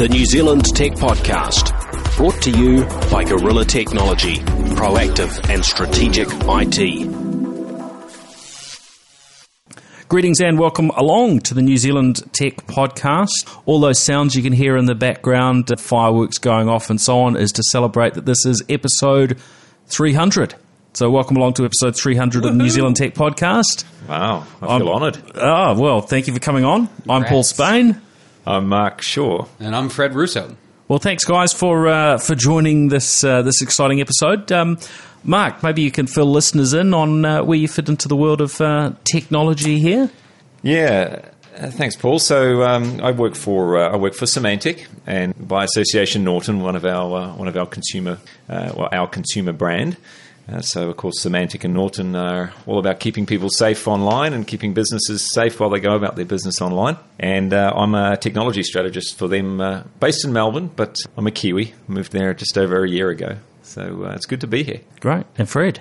the New Zealand Tech Podcast, brought to you by Gorilla Technology, proactive and strategic IT. Greetings and welcome along to the New Zealand Tech Podcast. All those sounds you can hear in the background, fireworks going off and so on, is to celebrate that this is episode 300. So, welcome along to episode 300 of the New Zealand Tech Podcast. Wow, I I'm- feel honoured. Ah, well, thank you for coming on. I'm Paul Spain. I'm Mark Shaw. And I'm Fred Russo. Well, thanks, guys, for uh, for joining this uh, this exciting episode. Um, Mark, maybe you can fill listeners in on uh, where you fit into the world of uh, technology here. Yeah, uh, thanks, Paul. So um, I work for uh, I work for Symantec, and by association, Norton, one of our uh, one of our consumer uh, well, our consumer brand. Uh, so, of course, Symantec and Norton are all about keeping people safe online and keeping businesses safe while they go about their business online. And uh, I'm a technology strategist for them, uh, based in Melbourne, but I'm a Kiwi. Moved there just over a year ago. So uh, it's good to be here. Great. And Fred.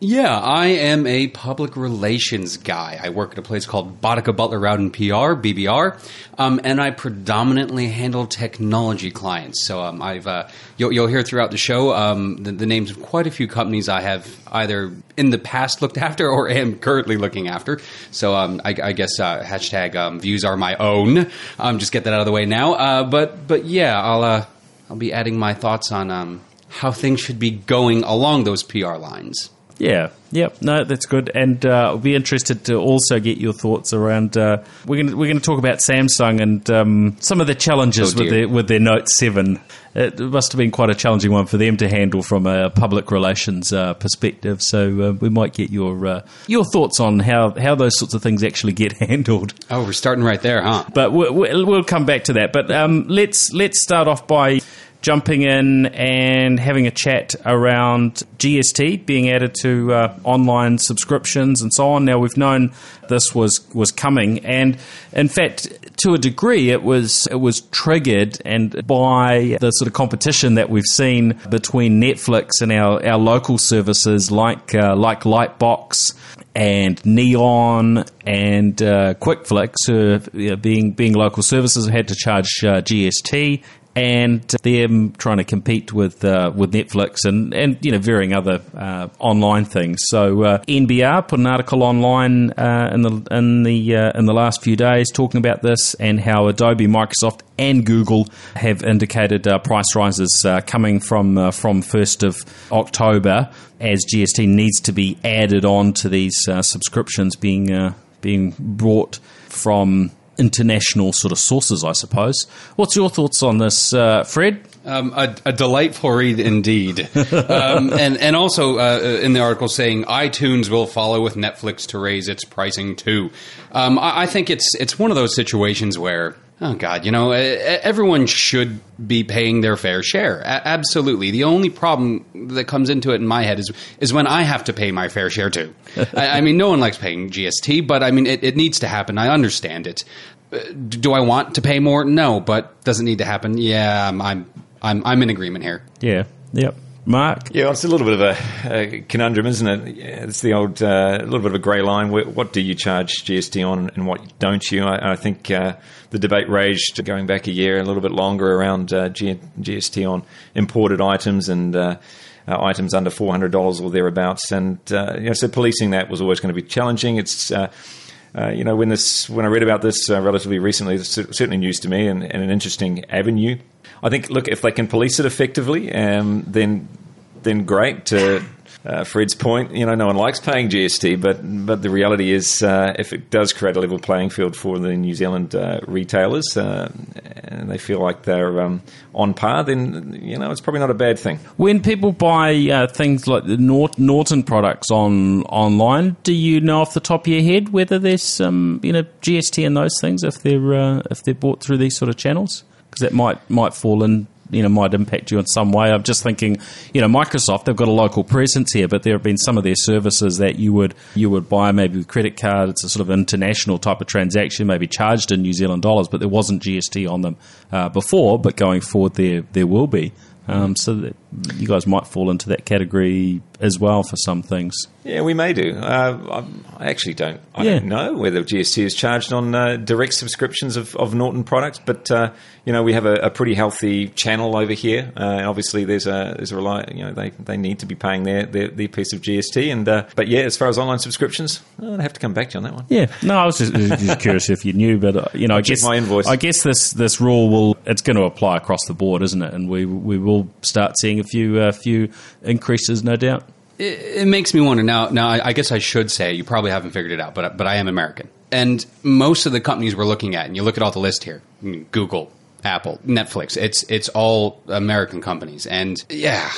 Yeah, I am a public relations guy. I work at a place called Botica Butler Raudon PR, BBR, um, and I predominantly handle technology clients. So um, I've uh, you'll, you'll hear throughout the show um, the, the names of quite a few companies I have either in the past looked after or am currently looking after. So um, I, I guess uh, hashtag um, views are my own. Um, just get that out of the way now. Uh, but but yeah, I'll uh, I'll be adding my thoughts on how things should be going along those PR lines. Yeah, yep, no, that's good, and uh, I'll be interested to also get your thoughts around. Uh, we're going to we're going to talk about Samsung and um, some of the challenges Oh, with their with their Note Seven. It must have been quite a challenging one for them to handle from a public relations uh, perspective. So uh, we might get your uh, your thoughts on how how those sorts of things actually get handled. Oh, we're starting right there, huh? But we'll, we'll we'll come back to that. But um, let's let's start off by jumping in and having a chat around GST being added to uh, online subscriptions and so on. Now we've known this was was coming, and in fact, to a degree, it was it was triggered and by the sort of competition that we've seen between Netflix and our, our local services like uh, like Lightbox and Neon and uh, QuickFlix, know, being being local services, had to charge uh, GST, and them trying to compete with uh, with Netflix and, and you know varying other uh, online things. So uh, NBR put an article online uh, in the in the uh, in the last few days talking about this and how Adobe, Microsoft, and Google have indicated uh, price rises coming from from first of October as GST needs to be added on to these subscriptions being being brought from international sort of sources, I suppose. What's your thoughts on this, uh, Fred? Um, a, a delightful read indeed, um, and and also uh, in the article saying iTunes will follow with Netflix to raise its pricing too. Um, I, I think it's it's one of those situations where. Oh God! You know, everyone should be paying their fair share. A- absolutely. The only problem that comes into it in my head is is when I have to pay my fair share too. I, I mean, no one likes paying GST, but I mean, it, it needs to happen. I understand it. Uh, Do I want to pay more? No, but does it need to happen? Yeah, I'm I'm I'm, I'm in agreement here. Yeah. Yep. Mark? Yeah, it's a little bit of a, a conundrum, isn't it? It's the old, uh, a little bit of a grey line. What do you charge GST on, and what don't you? I, I think uh, the debate raged going back a year, a little bit longer, around uh, G- GST on imported items and. Uh, uh, items under four hundred dollars or thereabouts, and uh, you know, so policing that was always going to be challenging. It's uh, uh, you know when this when I read about this uh, relatively recently, it's certainly news to me and, and an interesting avenue. I think look if they can police it effectively, um, then then great. To uh, Fred's point, you know, no one likes paying GST, but but the reality is, uh, if it does create a level playing field for the New Zealand uh, retailers, uh, and they feel like they're um, on par, then you know it's probably not a bad thing. When people buy uh, things like the Nort- Norton products on online, do you know off the top of your head whether there's some you know GST in those things if they're uh, if they're bought through these sort of channels? Because that might might fall in you know might impact you in some way. I'm just thinking, you know, Microsoft they've got a local presence here, but there have been some of their services that you would you would buy maybe with credit card. It's a sort of international type of transaction, maybe charged in New Zealand dollars, but there wasn't GST on them uh, before. But going forward, there there will be. Um, so that you guys might fall into that category as well for some things. Yeah, we may do. Uh, I actually don't. I Yeah. don't know whether GST is charged on uh, direct subscriptions of, of Norton products, but uh, you know we have a, a pretty healthy channel over here. Uh, obviously, there's a there's a rely. You know, they, they need to be paying their, their, their piece of GST, and uh, but yeah, as far as online subscriptions, I'd have to come back to you on that one. Yeah, no, I was just, just curious if you knew, but uh, you know, I guess my invoice. I guess this this rule will it's going to apply across the board, isn't it? And we we will start seeing a few uh, few increases, no doubt. It, it makes me wonder now. Now, I, I guess I should say you probably haven't figured it out, but but I am American, and most of the companies we're looking at, and you look at all the list here: Google, Apple, Netflix. It's it's all American companies, and yeah.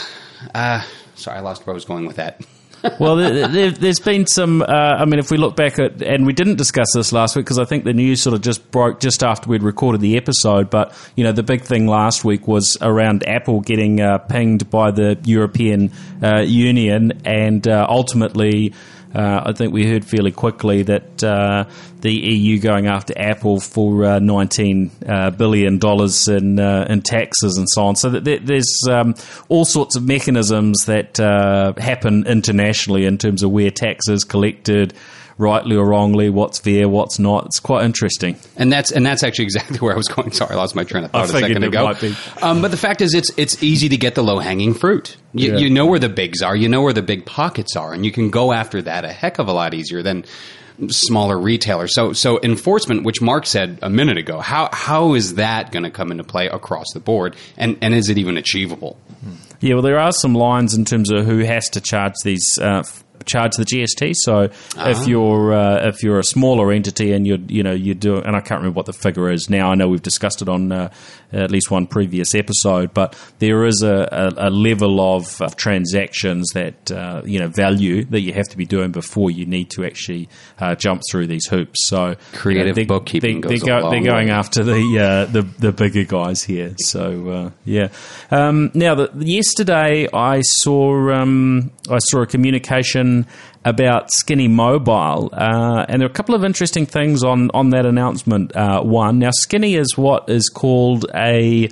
Uh, sorry, I lost where I was going with that. well, there, there's been some. Uh, I mean, if we look back at, and we didn't discuss this last week because I think the news sort of just broke just after we'd recorded the episode. But you know, the big thing last week was around Apple getting uh, pinged by the European uh, Union, and uh, ultimately. Uh, I think we heard fairly quickly that uh, the EU going after Apple for uh, 19 uh, billion dollars in uh, in taxes and so on. So that there's um, all sorts of mechanisms that uh, happen internationally in terms of where tax is collected, rightly or wrongly, what's fair, what's not. It's quite interesting. And that's and that's actually exactly where I was going. Sorry, I lost my train of thought a second ago. Um, but the fact is, it's it's easy to get the low hanging fruit. You, Yeah. you know where the bigs are. You know where the big pockets are, and you can go after that a heck of a lot easier than smaller retailers. So so enforcement, which Mark said a minute ago, how how is that going to come into play across the board, and and is it even achievable? Yeah, well, there are some lines in terms of who has to charge these. Uh, charge the GST. So if you're uh, if you're a smaller entity and you're you know you do and I can't remember what the figure is now. I know we've discussed it on uh, at least one previous episode, but there is a, a, a level of, of transactions that uh, you know value that you have to be doing before you need to actually uh, jump through these hoops. So Creative they- bookkeeping they, goes a they're, go- going way. after the uh, the the bigger guys here. So uh, yeah. Um, now, the, yesterday I saw um, I saw a communication about Skinny Mobile, uh, and there are a couple of interesting things on on that announcement. Uh, one, now Skinny is what is called a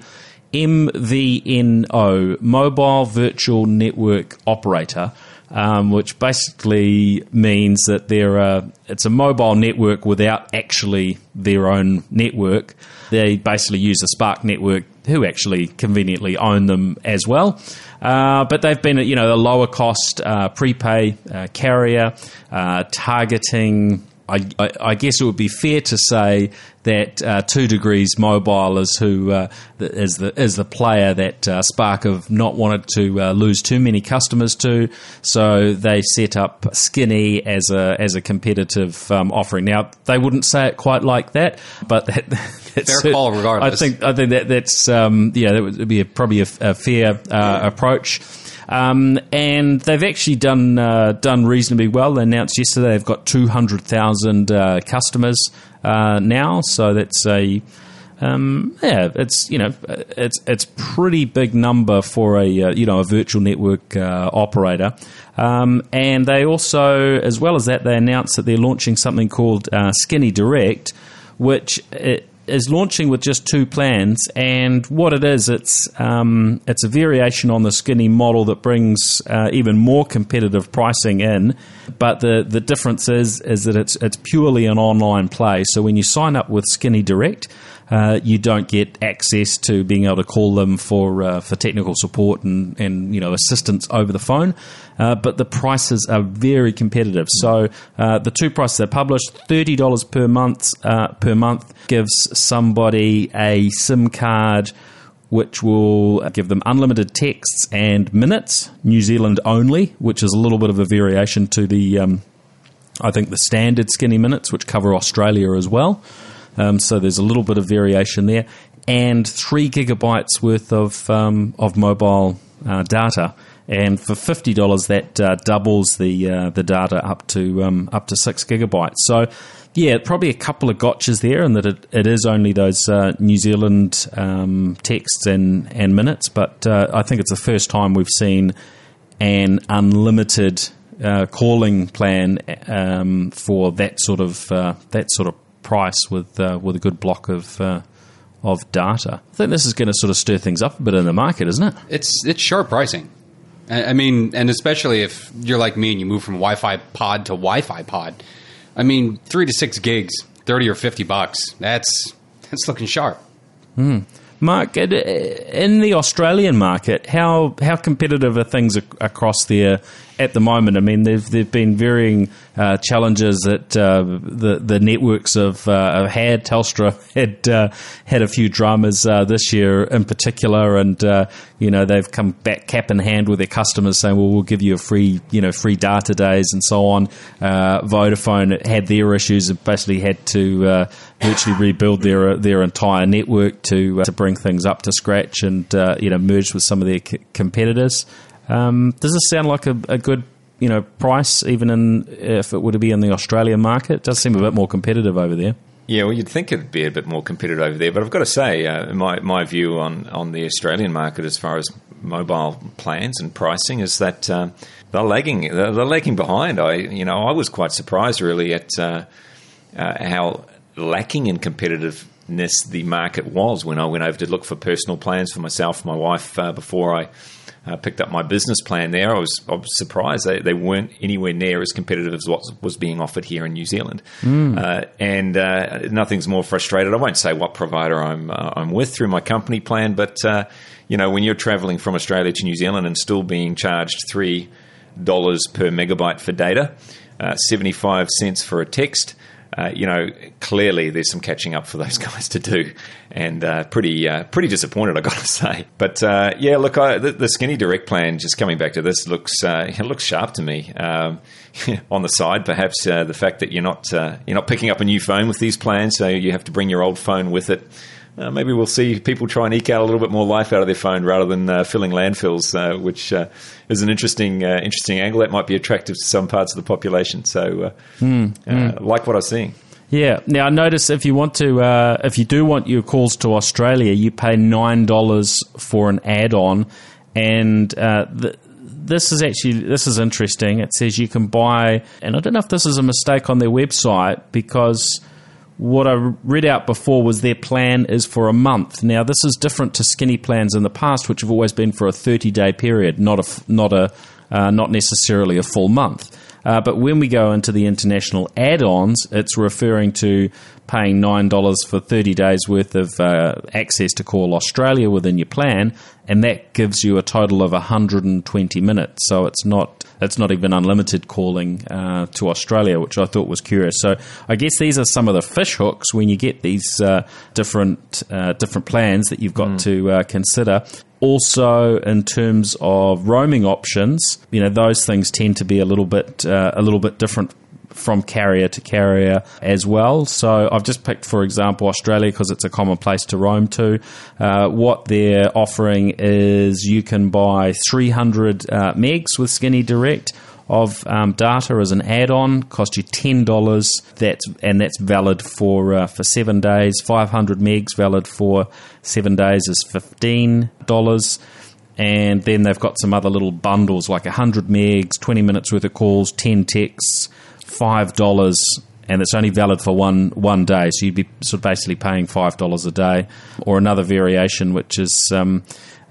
MVNO, Mobile Virtual Network Operator. Um, which basically means that they're a, it's a mobile network without actually their own network. They basically use a Spark network, who actually conveniently own them as well. Uh, but they've been, you know, a lower cost uh, prepay uh, carrier uh, targeting. I, I, I guess it would be fair to say that uh, Two Degrees Mobile is who uh, the- is the is the player that uh, Spark have not wanted to uh, lose too many customers to, so they set up Skinny as a as a competitive um, offering. Now they wouldn't say it quite like that, but that, that's Fair call regardless. I think I think that that's um, yeah that would be a, probably a, a fair uh, approach. Um, and they've actually done uh, done reasonably well. They announced yesterday they've got two hundred thousand uh, customers uh, now, so that's a um, yeah, it's you know it's it's pretty big number for a uh, you know a virtual network uh, operator. Um, and they also, as well as that, they announced that they're launching something called uh, Skinny Direct, which uh, is launching with just two plans. And what it is, it's um, it's a variation on the Skinny model that brings uh, even more competitive pricing in. But the the difference is is that it's it's purely an online play. So when you sign up with Skinny Direct. Uh, you don't get access to being able to call them for uh, for technical support and, and you know assistance over the phone, uh, but the prices are very competitive. So uh, the two prices are published: thirty dollars per month uh, per month gives somebody a SIM card which will give them unlimited texts and minutes, New Zealand only, which is a little bit of a variation to the, um, I think, the standard skinny minutes, which cover Australia as well. Um, so there's a little bit of variation there, and three gigabytes worth of um, of mobile uh, data. And for fifty dollars, that uh, doubles the uh, the data up to um, up to six gigabytes. So yeah, probably a couple of gotchas there, and that it, it is only those uh, New Zealand um, texts and, and minutes. But uh, I think it's the first time we've seen an unlimited uh, calling plan um, for that sort of uh, that sort of price with uh, with a good block of uh, of data. I think this is going to sort of stir things up a bit in the market, isn't it? It's it's sharp pricing. I I mean, and especially if you're like me and you move from Wi-Fi pod to Wi-Fi pod. I mean, three to six gigs, thirty or fifty bucks. That's that's looking sharp. Mark, in- in the Australian market, how how competitive are things across there at the moment? I mean, there've there've been varying uh, challenges that uh, the the networks have, uh, have had. Telstra had uh, had a few dramas uh, this year in particular, and you know they've come back cap in hand with their customers saying, "Well, we'll give you a free you know free data days and so on." Vodafone had their issues and basically had to virtually rebuild their their entire network to to bring things up to scratch and you know merge with some of their c- competitors. Um, does this sound like a, a good you know price even in if it were to be in the Australian market? It does seem a bit more competitive over there. Yeah, well, you'd think it'd be a bit more competitive over there, but I've got to say, uh, my my view on, on the Australian market as far as mobile plans and pricing is that um, they're lagging. They're, they're lagging behind. I you know I was quite surprised really at uh, uh, how lacking in competitiveness the market was when I went over to look for personal plans for myself, and my wife uh, before I. Uh, picked up my business plan there. I was, I was surprised they, they weren't anywhere near as competitive as what was being offered here in New Zealand. Uh, and uh, nothing's more frustrated. I won't say what provider I'm uh, I'm with through my company plan, but uh, you know when you're traveling from Australia to New Zealand and still being charged three dollars per megabyte for data, uh, seventy five cents for a text. Uh, you know, clearly there's some catching up for those guys to do, and uh, pretty uh, pretty disappointed, I got to say. But uh, yeah, look, I, the, the skinny direct plan. Just coming back to this, looks uh, it looks sharp to me. Um, on the side, perhaps the fact that you're not you're not picking up a new phone with these plans, so you have to bring your old phone with it. Uh, maybe we'll see people try and eke out a little bit more life out of their phone rather than uh, filling landfills, uh, which uh, is an interesting uh, interesting angle that might be attractive to some parts of the population. So, uh, uh, like what I was seeing. Yeah. Now, I notice if you want to, uh, if you do want your calls to Australia, you pay nine dollars for an add-on, and uh, th- this is actually this is interesting. It says you can buy, and I don't know if this is a mistake on their website because what I read out before was their plan is for a month. Now, this is different to skinny plans in the past, which have always been for a 30 day period, not a, not a, uh, not necessarily a full month. Uh, but when we go into the international add ons, it's referring to paying $9 for 30 days worth of uh, access to Call Australia within your plan, and that gives you a total of 120 minutes. So it's not it's not even unlimited calling uh, to Australia, which I thought was curious. So I guess these are some of the fish hooks when you get these uh, different uh, different plans that you've got to uh, consider. Also, in terms of roaming options, you know those things tend to be a little bit uh, a little bit different from carrier to carrier as well. So I've just picked, for example, Australia because it's a common place to roam to. Uh, what they're offering is you can buy 300 uh, megs with Skinny Direct of um, data as an add-on, cost you ten dollars. That's and that's valid for uh, for seven days. Five hundred megs valid for seven days is fifteen dollars and then they've got some other little bundles like 100 megs, 20 minutes worth of calls, 10 texts, $5, and it's only valid for one one day. So you'd be sort of basically paying $5 a day. Or another variation, which is um,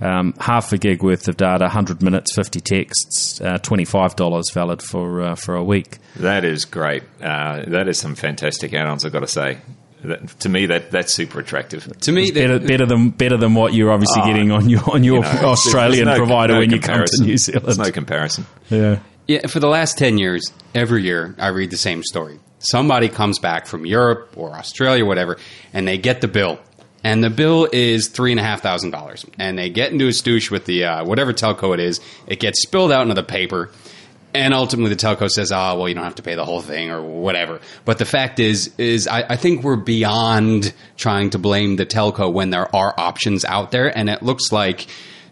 um, half a gig worth of data, 100 minutes, 50 texts, uh, $25 valid for, uh, for a week. That is great. Uh, that is some fantastic add-ons. I've got to say. That, to me, that that's super attractive. To me, Better, better than better than what you're obviously getting on your on your You know, Australian there's no- provider no when you come to comparison. New There's Zealand. no comparison. yeah. Yeah, for the last 10 years, every year I read the same story. Somebody comes back from Europe or Australia, or whatever, and they get the bill. And the bill is $3,500. And they get into a stoosh with the, uh, whatever telco it is. It gets spilled out into the paper. And ultimately the telco says, oh, well, you don't have to pay the whole thing or whatever. But the fact is, is I, I think we're beyond trying to blame the telco when there are options out there. And it looks like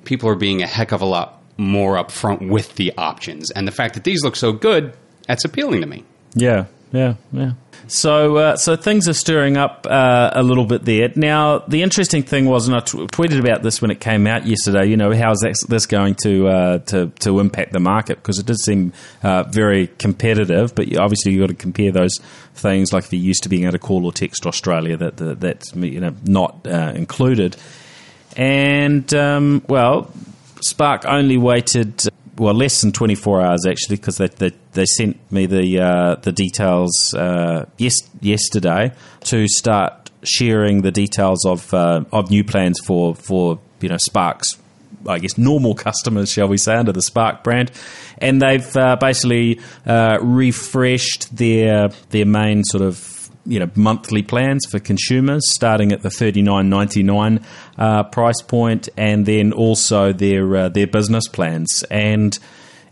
people are being a heck of a lot more upfront with the options. And the fact that these look so good, that's appealing to me. Yeah, yeah, yeah. So, uh, so things are stirring up uh, a little bit there. Now, the interesting thing was, and I t- tweeted about this when it came out yesterday. You know, how's this going to uh, to to impact the market? Because it did seem uh, very competitive, but obviously you've got to compare those things. Like if you're used to being able to call or text Australia, that, that that's you know not uh, included. And um, well, Spark only waited well less than 24 hours actually because they, they, they sent me the uh, the details uh, yes, yesterday to start sharing the details of uh, of new plans for for you know Sparks I guess normal customers shall we say under the Spark brand. And they've uh, basically uh, refreshed their their main sort of you know monthly plans for consumers, starting at the thirty nine ninety nine uh, price point, and then also their uh, their business plans. And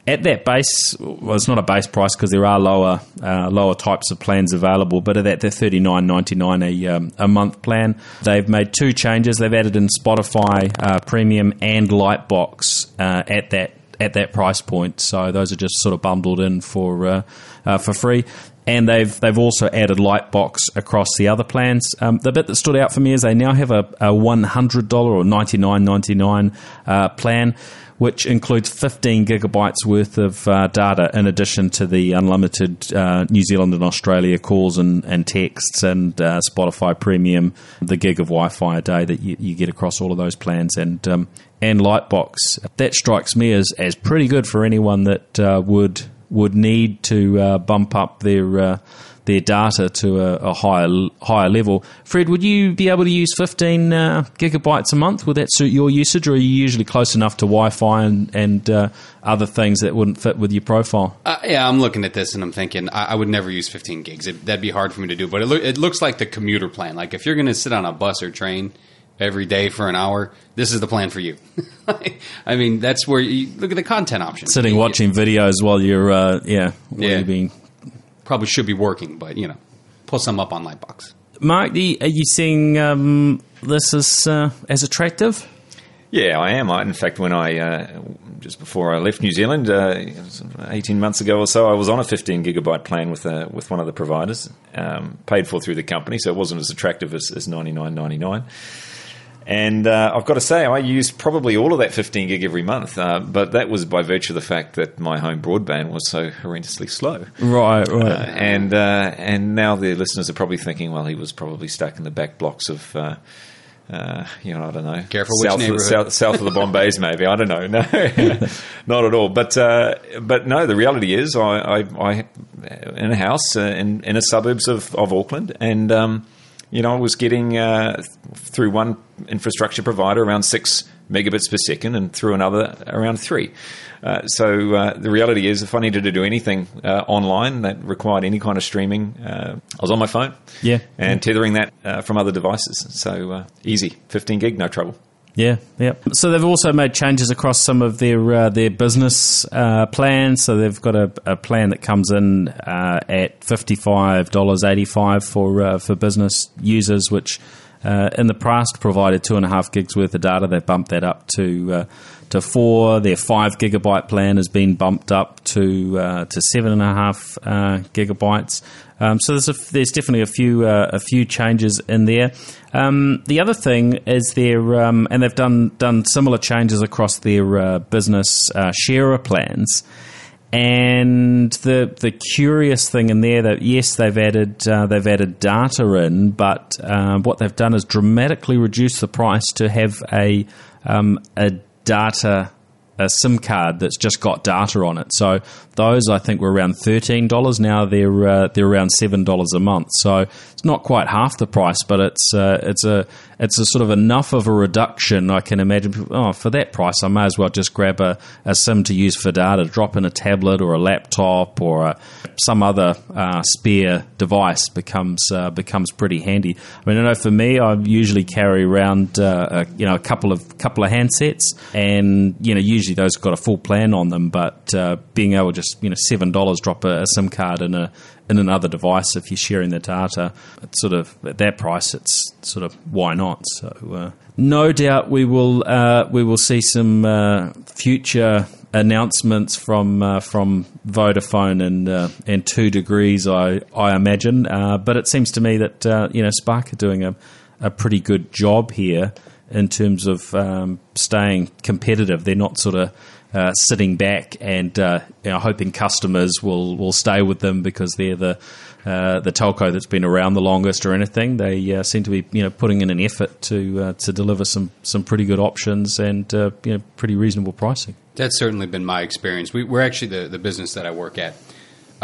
at that base, well, it's not a base price because there are lower uh, lower types of plans available. But at that, they're thirty nine ninety nine a um, a month plan. They've made two changes. They've added in Spotify uh, Premium and Lightbox uh, at that at that price point. So those are just sort of bundled in for uh, uh, for free and they've they've also added Lightbox across the other plans. Um, the bit that stood out for me is they now have a, a one hundred dollar or ninety nine ninety nine uh, plan, which includes fifteen gigabytes worth of uh, data in addition to the unlimited uh, New Zealand and Australia calls and, and texts and uh, Spotify Premium, the gig of Wi-Fi a day that you, you get across all of those plans and. Um, and Lightbox. That strikes me as, as pretty good for anyone that uh, would would need to uh, bump up their uh, their data to a, a, higher higher level. Fred, would you be able to use 15 uh, gigabytes a month? Would that suit your usage, or are you usually close enough to Wi-Fi and, and uh, other things that wouldn't fit with your profile? Uh, yeah, I'm looking at this and I'm thinking I, I would never use 15 gigs. It, that'd be hard for me to do. But it, lo- it looks like the commuter plan. Like if you're going to sit on a bus or train every day for an hour, this is the plan for you. I mean, that's where you look at the content options. Sitting watching videos while you're, uh, yeah, while Yeah. you're being. Probably should be working, but you know, pull some up on Lightbox. Mark, are you seeing um, this as uh, as attractive? Yeah, I am. I, in fact, when I uh, just before I left New Zealand, uh, eighteen months ago or so, I was on a fifteen gigabyte plan with uh, with one of the providers, um, paid for through the company, so it wasn't as attractive as, as ninety nine ninety nine. And uh, I've got to say, I used probably all of that 15 gig every month, uh, but that was by virtue of the fact that my home broadband was so horrendously slow. Right, right. Uh, and uh, and now the listeners are probably thinking, well, he was probably stuck in the back blocks of. Uh, uh, you know, I don't know. Careful which south, of, neighborhood. south, south of the Bombays, maybe. I don't know. No, not at all. But uh, but no, the reality is, I I, I in a house uh, in in a suburbs of, of Auckland, and um, you know, I was getting uh, through one infrastructure provider around six megabits per second, and through another around three. Uh, so uh, the reality is, if I needed to do anything uh, online that required any kind of streaming, uh, I was on my phone, Yeah. and tethering that uh, from other devices. So uh, easy, 15 gig, no trouble. Yeah, yeah. So they've also made changes across some of their uh, their business uh, plans. So they've got a, a plan that comes in uh, at fifty five dollars eighty five for uh, for business users, which uh, in the past provided two and a half gigs worth of data. They've bumped that up to uh, to four. Their five gigabyte plan has been bumped up to to seven and a half gigabytes. Um, so there's a, there's definitely a few uh, a few changes in there. Um, the other thing is their um, and they've done done similar changes across their uh, business uh, sharer plans. And the the curious thing in there that yes they've added uh, they've added data in, but um, what they've done is dramatically reduce the price to have a um, a data a SIM card that's just got data on it. So those I think were around thirteen dollars. Now they're uh, they're around seven dollars a month. So it's not quite half the price, but it's uh, it's a it's a sort of enough of a reduction. I can imagine. Oh, for that price, I may as well just grab a, a SIM to use for data, drop in a tablet or a laptop or a, some other uh, spare device becomes uh, becomes pretty handy. I mean, I know for me, I usually carry around uh, a, you know a couple of couple of handsets, and you know usually those have got a full plan on them. But uh, being able to just you know seven dollars drop a, a SIM card in a in another device if you're sharing the data, it's sort of at that price, it's sort of why not? So uh, no doubt we will uh, we will see some uh, future announcements from uh, from Vodafone and uh, and Two Degrees, I I imagine. Uh, but it seems to me that uh, you know Spark are doing a, a pretty good job here in terms of um, staying competitive. They're not sort of uh, sitting back and uh, you know, hoping customers will, will stay with them because they're the uh, the telco that's been around the longest or anything. They uh, seem to be you know putting in an effort to uh, to deliver some some pretty good options and you know pretty reasonable pricing. That's certainly been my experience. We, are actually the, the business that I work at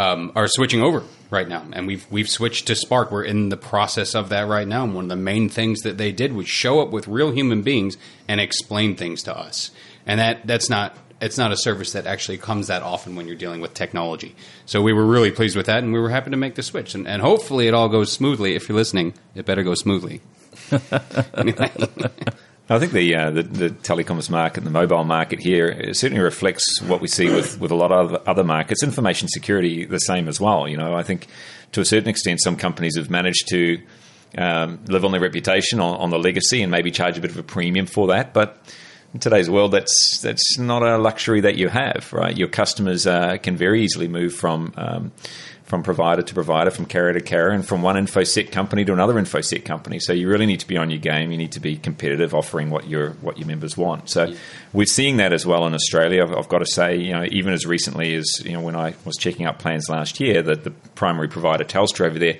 um, are switching over right now, and we've we've switched to Spark. We're in the process of that right now. And one of the main things that they did was show up with real human beings and explain things to us. And that that's not it's not a service that actually comes that often when you're dealing with technology. So we were really pleased with that, and we were happy to make the switch. And, and hopefully, it all goes smoothly. If you're listening, it better go smoothly. I think the, uh, the, the telecoms market, the mobile market here, certainly reflects what we see with, with a lot of other markets. Information security, the same as well. You know, I think to a certain extent, some companies have managed to um, live on their reputation, on, on the legacy, and maybe charge a bit of a premium for that. But in today's world, that's that's not a luxury that you have, right? Your customers uh, can very easily move from um, from provider to provider, from carrier to carrier, and from one infosec company to another infosec company. So you really need to be on your game. You need to be competitive, offering what your what your members want. So yeah. we're seeing that as well in Australia. I've, I've, got to say, you know, even as recently as you know when I was checking out plans last year, that the primary provider Telstra over there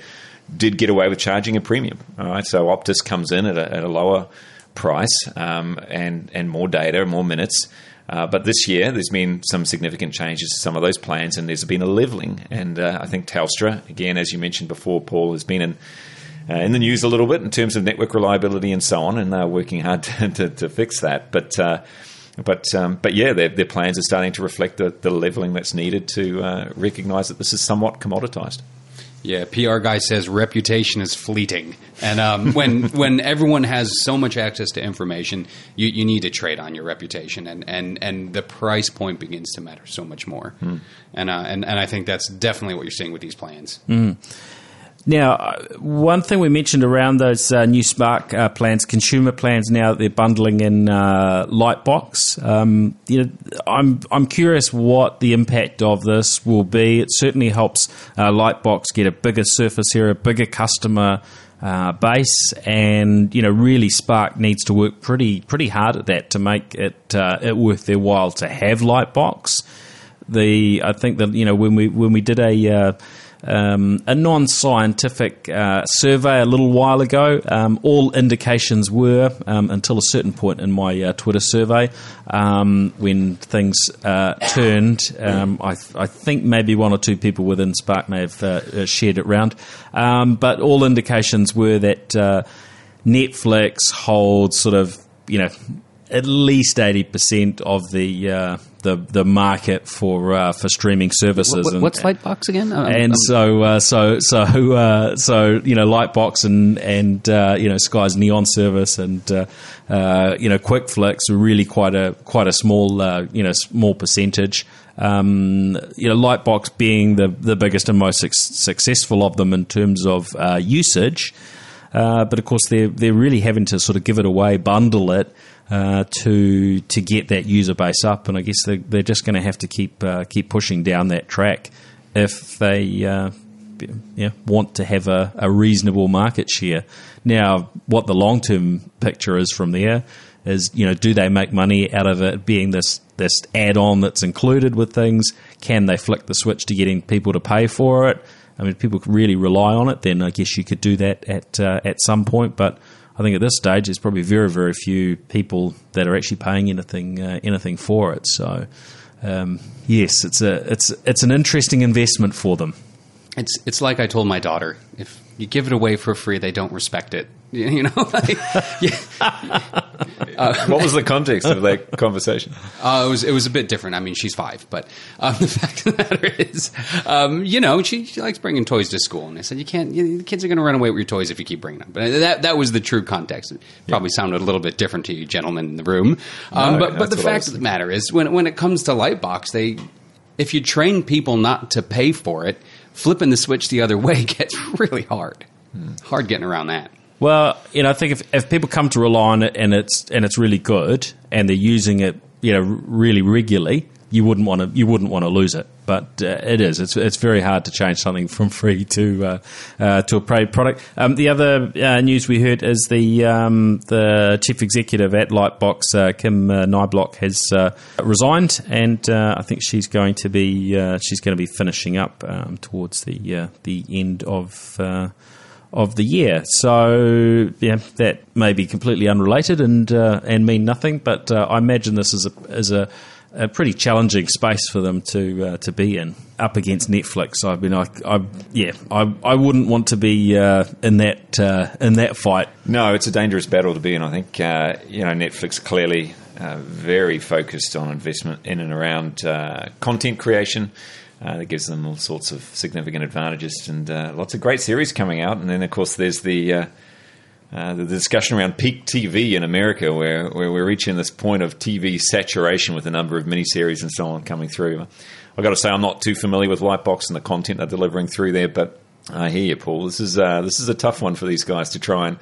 did get away with charging a premium. All right, so Optus comes in at a, at a lower price um, and and more data, more minutes. Uh, but this year, there's been some significant changes to some of those plans, and there's been a leveling. And uh, I think Telstra, again, as you mentioned before, Paul, has been in uh, in the news a little bit in terms of network reliability and so on, and they're working hard to, to, to fix that. But uh, but um, but yeah, their, their plans are starting to reflect the, the leveling that's needed to uh, recognise that this is somewhat commoditised. Yeah, PR guy says reputation is fleeting, and um, when when everyone has so much access to information, you, you need to trade on your reputation, and, and, and the price point begins to matter so much more, mm. and, uh, and and I think that's definitely what you're seeing with these plans. Mm. Now, uh, one thing we mentioned around those uh, new Spark uh, plans, consumer plans, now that they're bundling in uh, Lightbox, um, you know, I'm I'm curious what the impact of this will be. It certainly helps uh, Lightbox get a bigger surface area, a bigger customer uh, base, and you know, really Spark needs to work pretty pretty hard at that to make it it worth their while to have Lightbox. The I think that you know when we when we did a um, a non scientific uh, survey a little while ago. Um, all indications were, um, until a certain point in my uh, Twitter survey, um, when things uh, turned, um, I, I, think maybe one or two people within Spark may have uh, shared it around, um, but all indications were that uh, Netflix holds sort of, you know, at least 80% of the uh, the the market for uh, for streaming services. What, what's Lightbox again? I'm, and I'm, so uh, so so uh, so you know Lightbox and and uh, you know Sky's Neon service and uh, uh, you know QuickFlix are really quite a quite a small you know small percentage. Um, you know Lightbox being the the biggest and most su- successful of them in terms of usage. but of course, they're they're really having to sort of give it away, bundle it, uh, to to get that user base up, and I guess they're, they're just going to have to keep uh, keep pushing down that track if they uh, yeah, want to have a, a, reasonable market share. Now, what the long term picture is from there is you know do they make money out of it being this this add on that's included with things? Can they flick the switch to getting people to pay for it? I mean, people really rely on it. Then I guess you could do that at uh, at some point, but I think at this stage, there's probably very, very few people that are actually paying anything uh, anything for it. So, um, yes, it's a it's it's an interesting investment for them. It's it's like I told my daughter: if you give it away for free, they don't respect it. You know, like, uh, what was the context of that conversation? Uh, it was it was a bit different. I mean, she's five, but um, the fact of the matter is, um, you know, she, she likes bringing toys to school, and I said, you can't. You the kids are going to run away with your toys if you keep bringing them. But that that was the true context. It probably yeah. sounded a little bit different to you, gentlemen in the room. Um, no, but but the fact of the matter is, when when it comes to Lightbox, they if you train people not to pay for it, flipping the switch the other way gets really hard. Hmm. Hard getting around that. Well, you know, I think if, if people come to rely on it and it's and it's really good and they're using it, you know, really regularly, you wouldn't want to you wouldn't want to lose it. But uh, it is. It's it's very hard to change something from free to uh, uh, to a paid product. Um, the other uh, news we heard is the um, the chief executive at Lightbox, uh, Kym uh, Niblock, has resigned, and I think she's going to be she's going to be finishing up um, towards the the end of of the year. So yeah, that may be completely unrelated and uh, and mean nothing. But uh, I imagine this is a is a, a pretty challenging space for them to uh, to be in up against Netflix. I mean, I, I yeah, I, I wouldn't want to be uh, in that uh, in that fight. No, it's a dangerous battle to be in. I think uh, you know Netflix clearly. very focused on investment in and around content creation, uh, that gives them all sorts of significant advantages and uh, lots of great series coming out. And then, of course, there's the uh, uh the discussion around peak TV in America, where, where we're reaching this point of TV saturation with a number of miniseries and so on coming through. I've got to say, I'm not too familiar with Lightbox and the content they're delivering through there, but I hear you, Paul. This is uh, this is a tough one for these guys to try and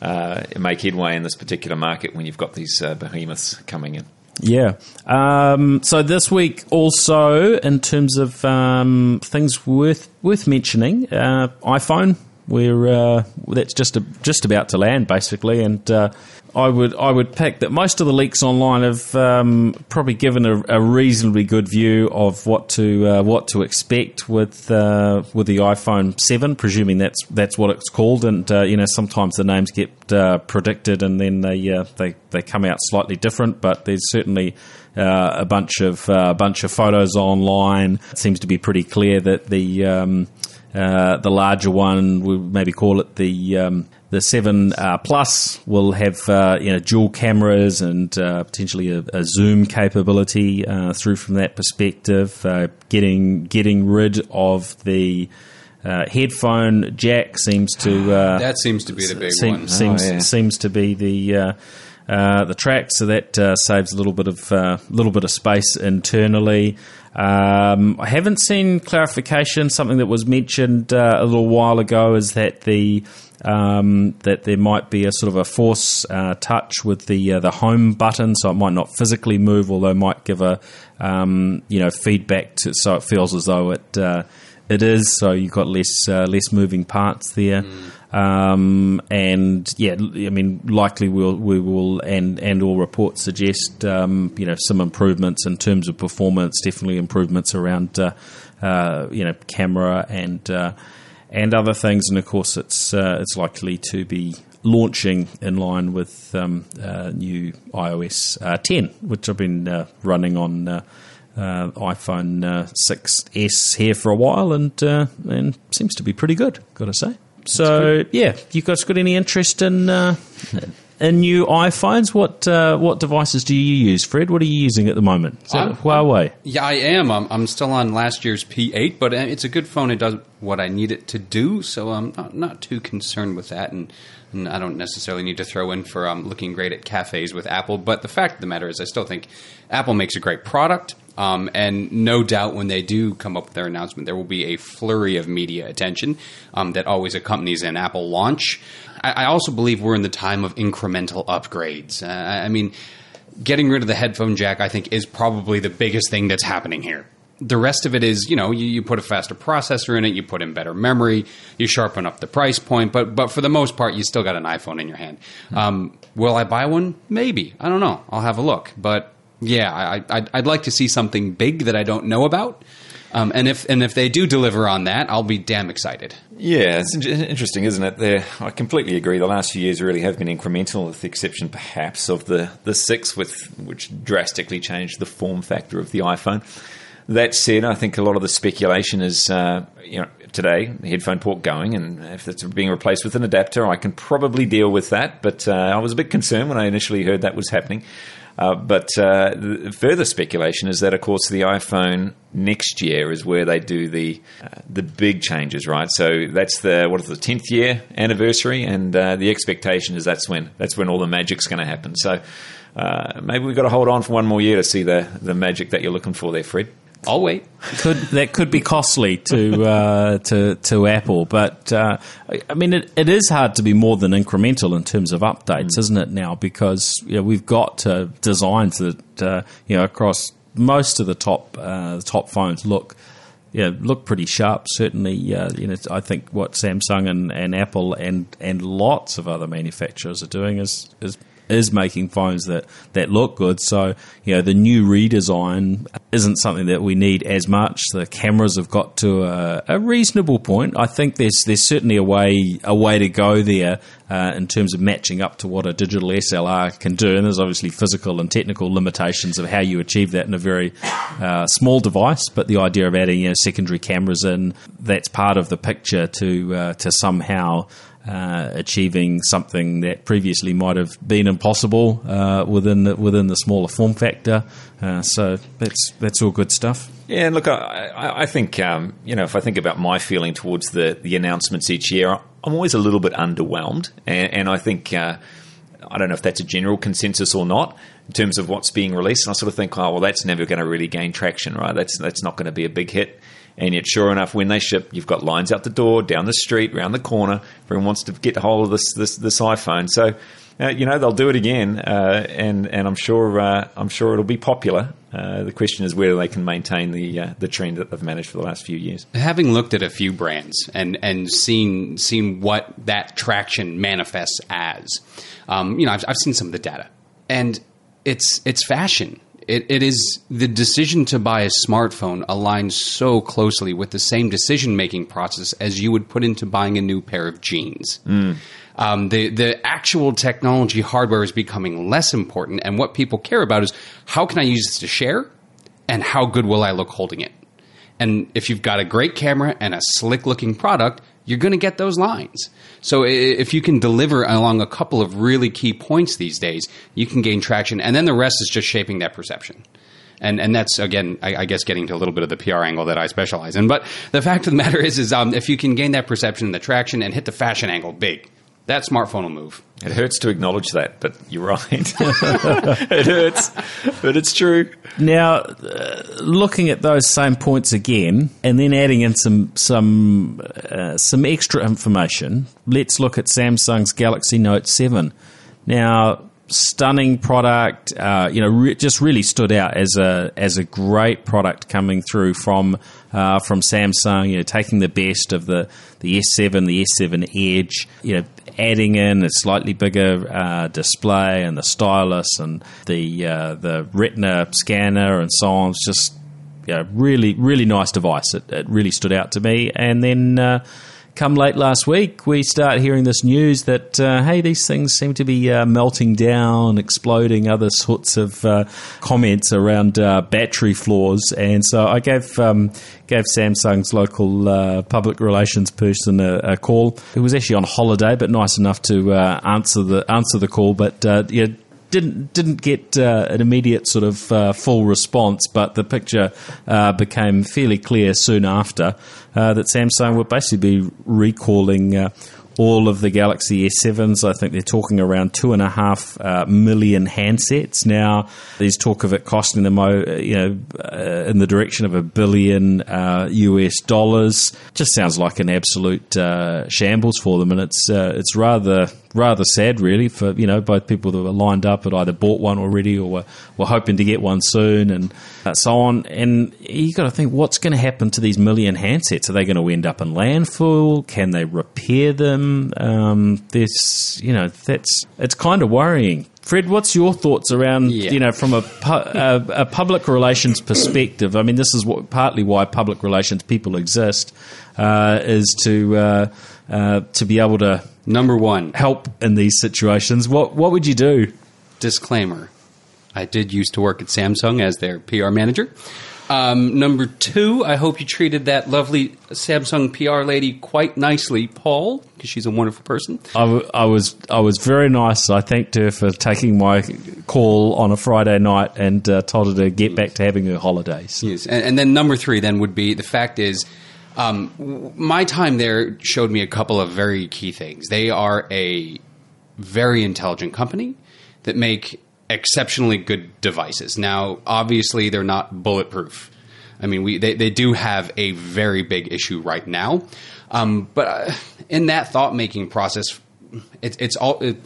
uh, make headway in this particular market when you've got these behemoths coming in. Yeah. Um, so this week, also in terms of um, things worth worth mentioning, uh, iPhone. We're uh, that's just a, just about to land basically, and uh, I would I would pick that most of the leaks online have um, probably given a, a, reasonably good view of what to uh, what to expect with uh, with the iPhone Seven, presuming that's that's what it's called. And uh, you know sometimes the names get uh, predicted and then they they they come out slightly different. But there's certainly a bunch of a bunch of photos online. It seems to be pretty clear that the um, the larger one, we maybe call it the um, the seven uh, plus will have uh, you know dual cameras and uh, potentially a, a, zoom capability uh, through from that perspective. Uh, getting getting rid of the uh, headphone jack seems to that seems to be the big seem, one. Seems oh, yeah. seems to be the the track, so that saves a little bit of little bit of space internally. Um, I haven't seen clarification. Something that was mentioned a little while ago is that the um, that there might be a sort of a force uh, touch with the uh, the home button, so it might not physically move, although it might give a um, you know feedback to, so it feels as though it uh, it is. So you've got less uh, less moving parts there. Mm. Um, and yeah, I mean, likely we'll, we will, and and all reports suggest, um, you know, some improvements in terms of performance. Definitely improvements around, uh, uh, you know, camera and and other things. And of course, it's uh, it's likely to be launching in line with um, uh, new iOS uh, 10, which I've been uh, running on uh, uh, iPhone 6s here for a while, and and seems to be pretty good. Got to say. So yeah, you guys got any interest in in new iPhones. What uh, what devices do you use, Fred? What are you using at the moment? Is I'm, Huawei? I'm, yeah, I am. I'm, I'm, still on last year's P8, but uh, it's a good phone. It does what I need it to do, so I'm not, not too concerned with that. And, and I don't necessarily need to throw in for um, looking great at cafes with Apple. But the fact of the matter is, I still think Apple makes a great product. Um, and no doubt when they do come up with their announcement, there will be a flurry of media attention um, that always accompanies an Apple launch. I, I also believe we're in the time of incremental upgrades. Uh, I mean, getting rid of the headphone jack, I think, is probably the biggest thing that's happening here. The rest of it is, you know, you, you, put a faster processor in it, you put in better memory, you sharpen up the price point, but but for the most part, you still got an iPhone in your hand. Um, will I buy one? Maybe. I don't know. I'll have a look. But yeah, I, I'd, I'd like to see something big that I don't know about. Um, and if and if they do deliver on that, I'll be damn excited. Yeah, it's interesting, isn't it? There, I completely agree. The last few years really have been incremental, with the exception perhaps of the the six, with which drastically changed the form factor of the iPhone. That said, I think a lot of the speculation is, uh, you know, today the headphone port going, and if it's being replaced with an adapter, I can probably deal with that. But uh, I was a bit concerned when I initially heard that was happening. Uh, but uh, further speculation is that, of course, the iPhone next year is where they do the uh, the big changes, right? So that's the what is the tenth year anniversary, and uh, the expectation is that's when that's when all the magic's going to happen. So uh, maybe we've got to hold on for one more year to see the the magic that you're looking for there, Fred. I'll wait. Could that could be costly to uh, to to Apple, but uh, I mean it, it is hard to be more than incremental in terms of updates, mm. isn't it? Now because you know, we've got uh, designs that uh, you know across most of the top uh, the top phones look yeah, look pretty sharp. Certainly, uh, you know, I think what Samsung and, and Apple and and lots of other manufacturers are doing is is is making phones that, that look good. So, you know, the new redesign isn't something that we need as much. The cameras have got to a, a reasonable point. I think there's there's certainly a way a way to go there uh, in terms of matching up to what a digital SLR can do. And there's obviously physical and technical limitations of how you achieve that in a very uh, small device. But the idea of adding you know, secondary cameras in that's part of the picture to uh, to somehow uh, achieving something that previously might have been impossible uh, within the, within the smaller form factor. Uh, so that's that's all good stuff. Yeah, and look, I, I think um, you know if I think about my feeling towards the the announcements each year, I'm always a little bit underwhelmed, and, and I think. Uh, I don't know if that's a general consensus or not in terms of what's being released. And I sort of think, oh, well, that's never going to really gain traction, right? That's that's not going to be a big hit. And yet, sure enough, when they ship, you've got lines out the door, down the street, round the corner. Everyone wants to get hold of this this, this iPhone. So, uh, you know, they'll do it again, uh, and and I'm sure uh, I'm sure it'll be popular. Uh, the question is whether they can maintain the uh, the trend that they've managed for the last few years. Having looked at a few brands and and seen seen what that traction manifests as, um, you know, I've, I've seen some of the data, and it's it's fashion it, it is the decision to buy a smartphone aligns so closely with the same decision making process as you would put into buying a new pair of jeans. Mm. Um, the the actual technology hardware is becoming less important, and what people care about is how can I use this to share, and how good will I look holding it. And if you've got a great camera and a slick looking product, you're going to get those lines. So if you can deliver along a couple of really key points these days, you can gain traction, and then the rest is just shaping that perception. And and that's again, I, I guess, getting to a little bit of the PR angle that I specialize in. But the fact of the matter is, is um, if you can gain that perception and the traction and hit the fashion angle big, that smartphone will move. It hurts to acknowledge that, but you're right. it hurts, but it's true. Now, uh, looking at those same points again, and then adding in some some uh, some extra information, let's look at Samsung's Galaxy Note Seven. Now, stunning product. Uh, you know, re- just really stood out as a as a great product coming through from uh, from Samsung. You know, taking the best of the the S7, the S7 Edge. You know, adding in a slightly bigger uh, display and the stylus and the uh, the Retina scanner and so on. It's just yeah, really really nice device. It, it really stood out to me. And then uh, come late last week, we start hearing this news that uh, hey, these things seem to be uh, melting down, exploding, other sorts of uh, comments around uh, battery flaws, and so I gave um, gave Samsung's local uh, public relations person a, a, call. It was actually on holiday, but nice enough to uh, answer the answer the call, but yeah didn't didn't get uh, an immediate sort of uh, full response, but the picture uh, became fairly clear soon after uh, that Samsung would basically be recalling uh, all of the Galaxy S7s. I think they're talking around two and a half uh, million handsets now. There's talk of it costing them, uh, you know, uh, in the direction of a billion US uh, dollars. Just sounds like an absolute shambles for them, and it's it's rather rather sad, really, for you know both people that were lined up had either bought one already or were, were hoping to get one soon, and so on. And you got to think, what's going to happen to these million handsets? Are they going to end up in landfill? Can they repair them? Um, this, you know, that's it's kind of worrying. Fred, what's your thoughts around yeah. you know from a, pu- a, a, public relations perspective? I mean, this is what, partly why public relations people exist, uh, is to uh, uh, to be able to Number one, help in these situations. What what would you do? Disclaimer: I did used to work at Samsung as their PR manager. Um, number two, I hope you treated that lovely Samsung PR lady quite nicely, Paul, because she's a wonderful person. I, w- I was I was very nice. I thanked her for taking my call on a Friday night and uh, told her to get back to having her holidays. Yes, and, and then number three then would be the fact is um, my time there showed me a couple of very key things. They are a very intelligent company that make exceptionally good devices. Now, obviously, they're not bulletproof. I mean, we they, they do have a very big issue right now, um, but uh, in that thought making process, it, it's all it,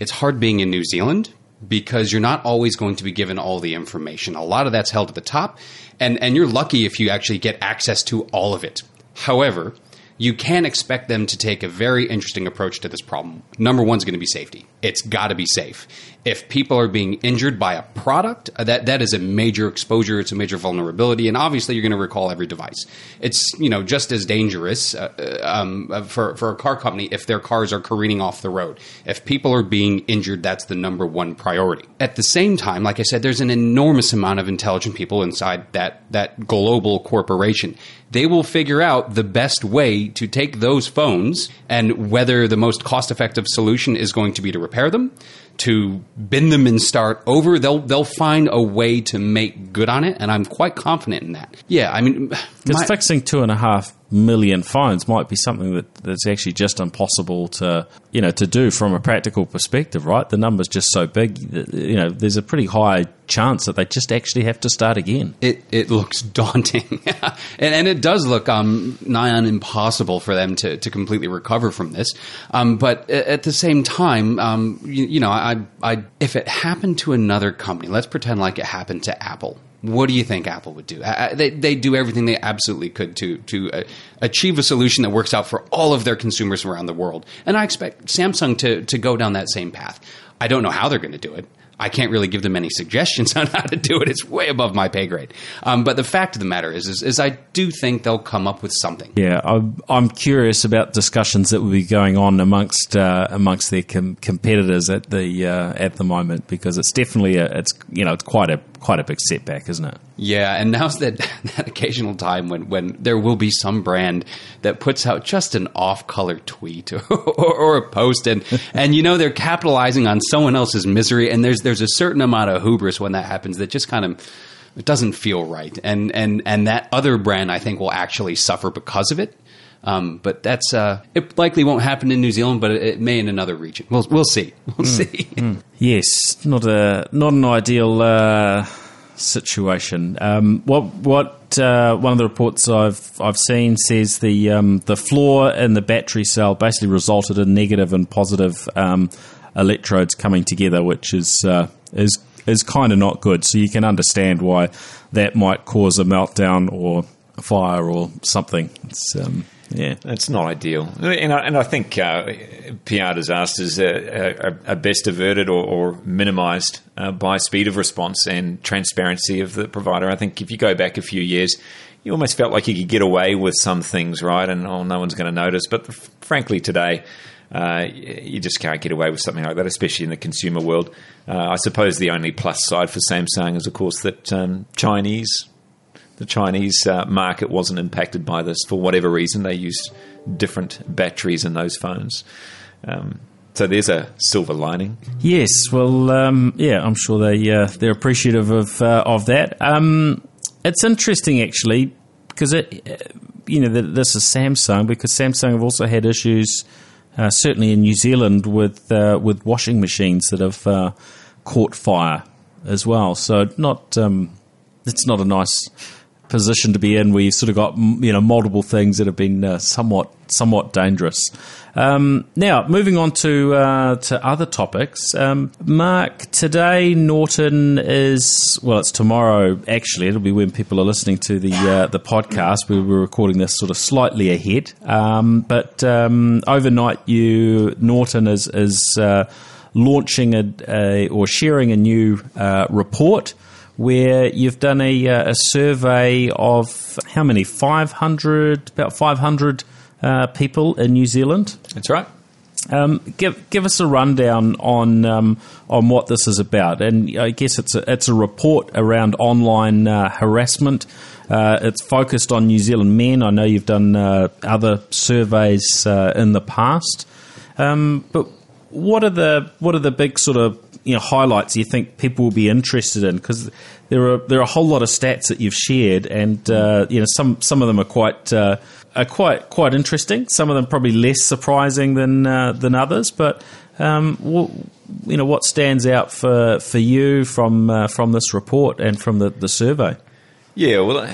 it's hard being in New Zealand because you're not always going to be given all the information. A lot of that's held at the top, and, and you're lucky if you actually get access to all of it. However, you can expect them to take a very interesting approach to this problem. Number one is going to be safety. It's got to be safe. If people are being injured by a product, uh, that that is a major exposure. It's a major vulnerability, and obviously you're going to recall every device. It's you know just as dangerous uh, uh um, uh, for for a car company if their cars are careening off the road. If people are being injured, that's the number one priority. At the same time, like I said, there's an enormous amount of intelligent people inside that that global corporation they will figure out the best way to take those phones and whether the most cost effective solution is going to be to repair them to bend them and start over. They'll they'll find a way to make good on it, and I'm quite confident in that. Yeah, I mean, because fixing two and a half million phones might be something that, that's actually just impossible to you know to do from a practical perspective, right? The number's just so big. You know, there's a pretty high chance that they just actually have to start again. It it looks daunting, and, and it does look um, nigh on impossible for them to, to completely recover from this. Um, but at the same time, um, you, you know, I, I if it happened to another company, let's pretend like it happened to Apple what do you think Apple would do? they, they do everything they absolutely could to to uh, achieve a solution that works out for all of their consumers around the world. And I expect Samsung to to go down that same path. I don't know how they're going to do it. I can't really give them any suggestions on how to do it. It's way above my pay grade. Um, but the fact of the matter is, is, is, I do think they'll come up with something. Yeah, I'm, curious about discussions that will be going on amongst uh, amongst their com- competitors at the uh, at the moment because it's definitely a, it's you know it's quite a quite a big setback, isn't it? Yeah, and now's that that occasional time when when there will be some brand that puts out just an off color tweet or, or, or, a post, and and you know they're capitalizing on someone else's misery, and there's there's a certain amount of hubris when that happens that just kind of it doesn't feel right, and and and that other brand I think will actually suffer because of it. Um, but that's uh, it. Likely won't happen in New Zealand, but it, it may in another region. We'll we'll see. We'll mm, see. Mm. Yes, not a not an ideal uh, situation. Um, what what uh, one of the reports I've I've seen says the um, the flaw in the battery cell basically resulted in negative and positive um, electrodes coming together, which is uh, is is kind of not good. So you can understand why that might cause a meltdown or a fire or something. It's, um, yeah, it's not ideal, and I, and I think uh, PR disasters are, are, best averted or, or minimised uh, by speed of response and transparency of the provider. I think if you go back a few years, you almost felt like you could get away with some things, right? And oh, no one's going to notice. But f- frankly, today. Uh, you just can't get away with something like that, especially in the consumer world. Uh, I suppose the only plus side for Samsung is, of course, that um, Chinese the Chinese uh, market wasn't impacted by this for whatever reason. They used different batteries in those phones. Um, so there's a silver lining. Yes, well, um, yeah, I'm sure they uh, they're appreciative of uh, of that. Um, it's interesting actually because it, uh, you know, this is Samsung because Samsung have also had issues, uh, certainly in New Zealand, with uh, with washing machines that have caught fire as well. So not um, it's not a nice position to be in where you've sort of got you know multiple things that have been uh, somewhat somewhat dangerous. Um, now, moving on to uh, to other topics. Um, Mark, today Norton is well, it's tomorrow. Actually, it'll be when people are listening to the uh, the podcast. We were recording this sort of slightly ahead, um, but um, overnight, you Norton is is uh, launching a, a, or sharing a new uh, report where you've done a, uh, a survey of how many? 500, about 500 uh, people in New Zealand. That's right. Um, give give us a rundown on um, on what this is about, and I guess it's a, it's a report around online uh, harassment. Uh, it's focused on New Zealand men. I know you've done uh, other surveys uh, in the past, um, but what are the what are the big sort of you know highlights you think people will be interested in because there are there are a whole lot of stats that you've shared and uh, you know some some of them are quite uh, are quite quite interesting some of them probably less surprising than uh, than others but um, you know what stands out for for you from uh, from this report and from the, the survey yeah well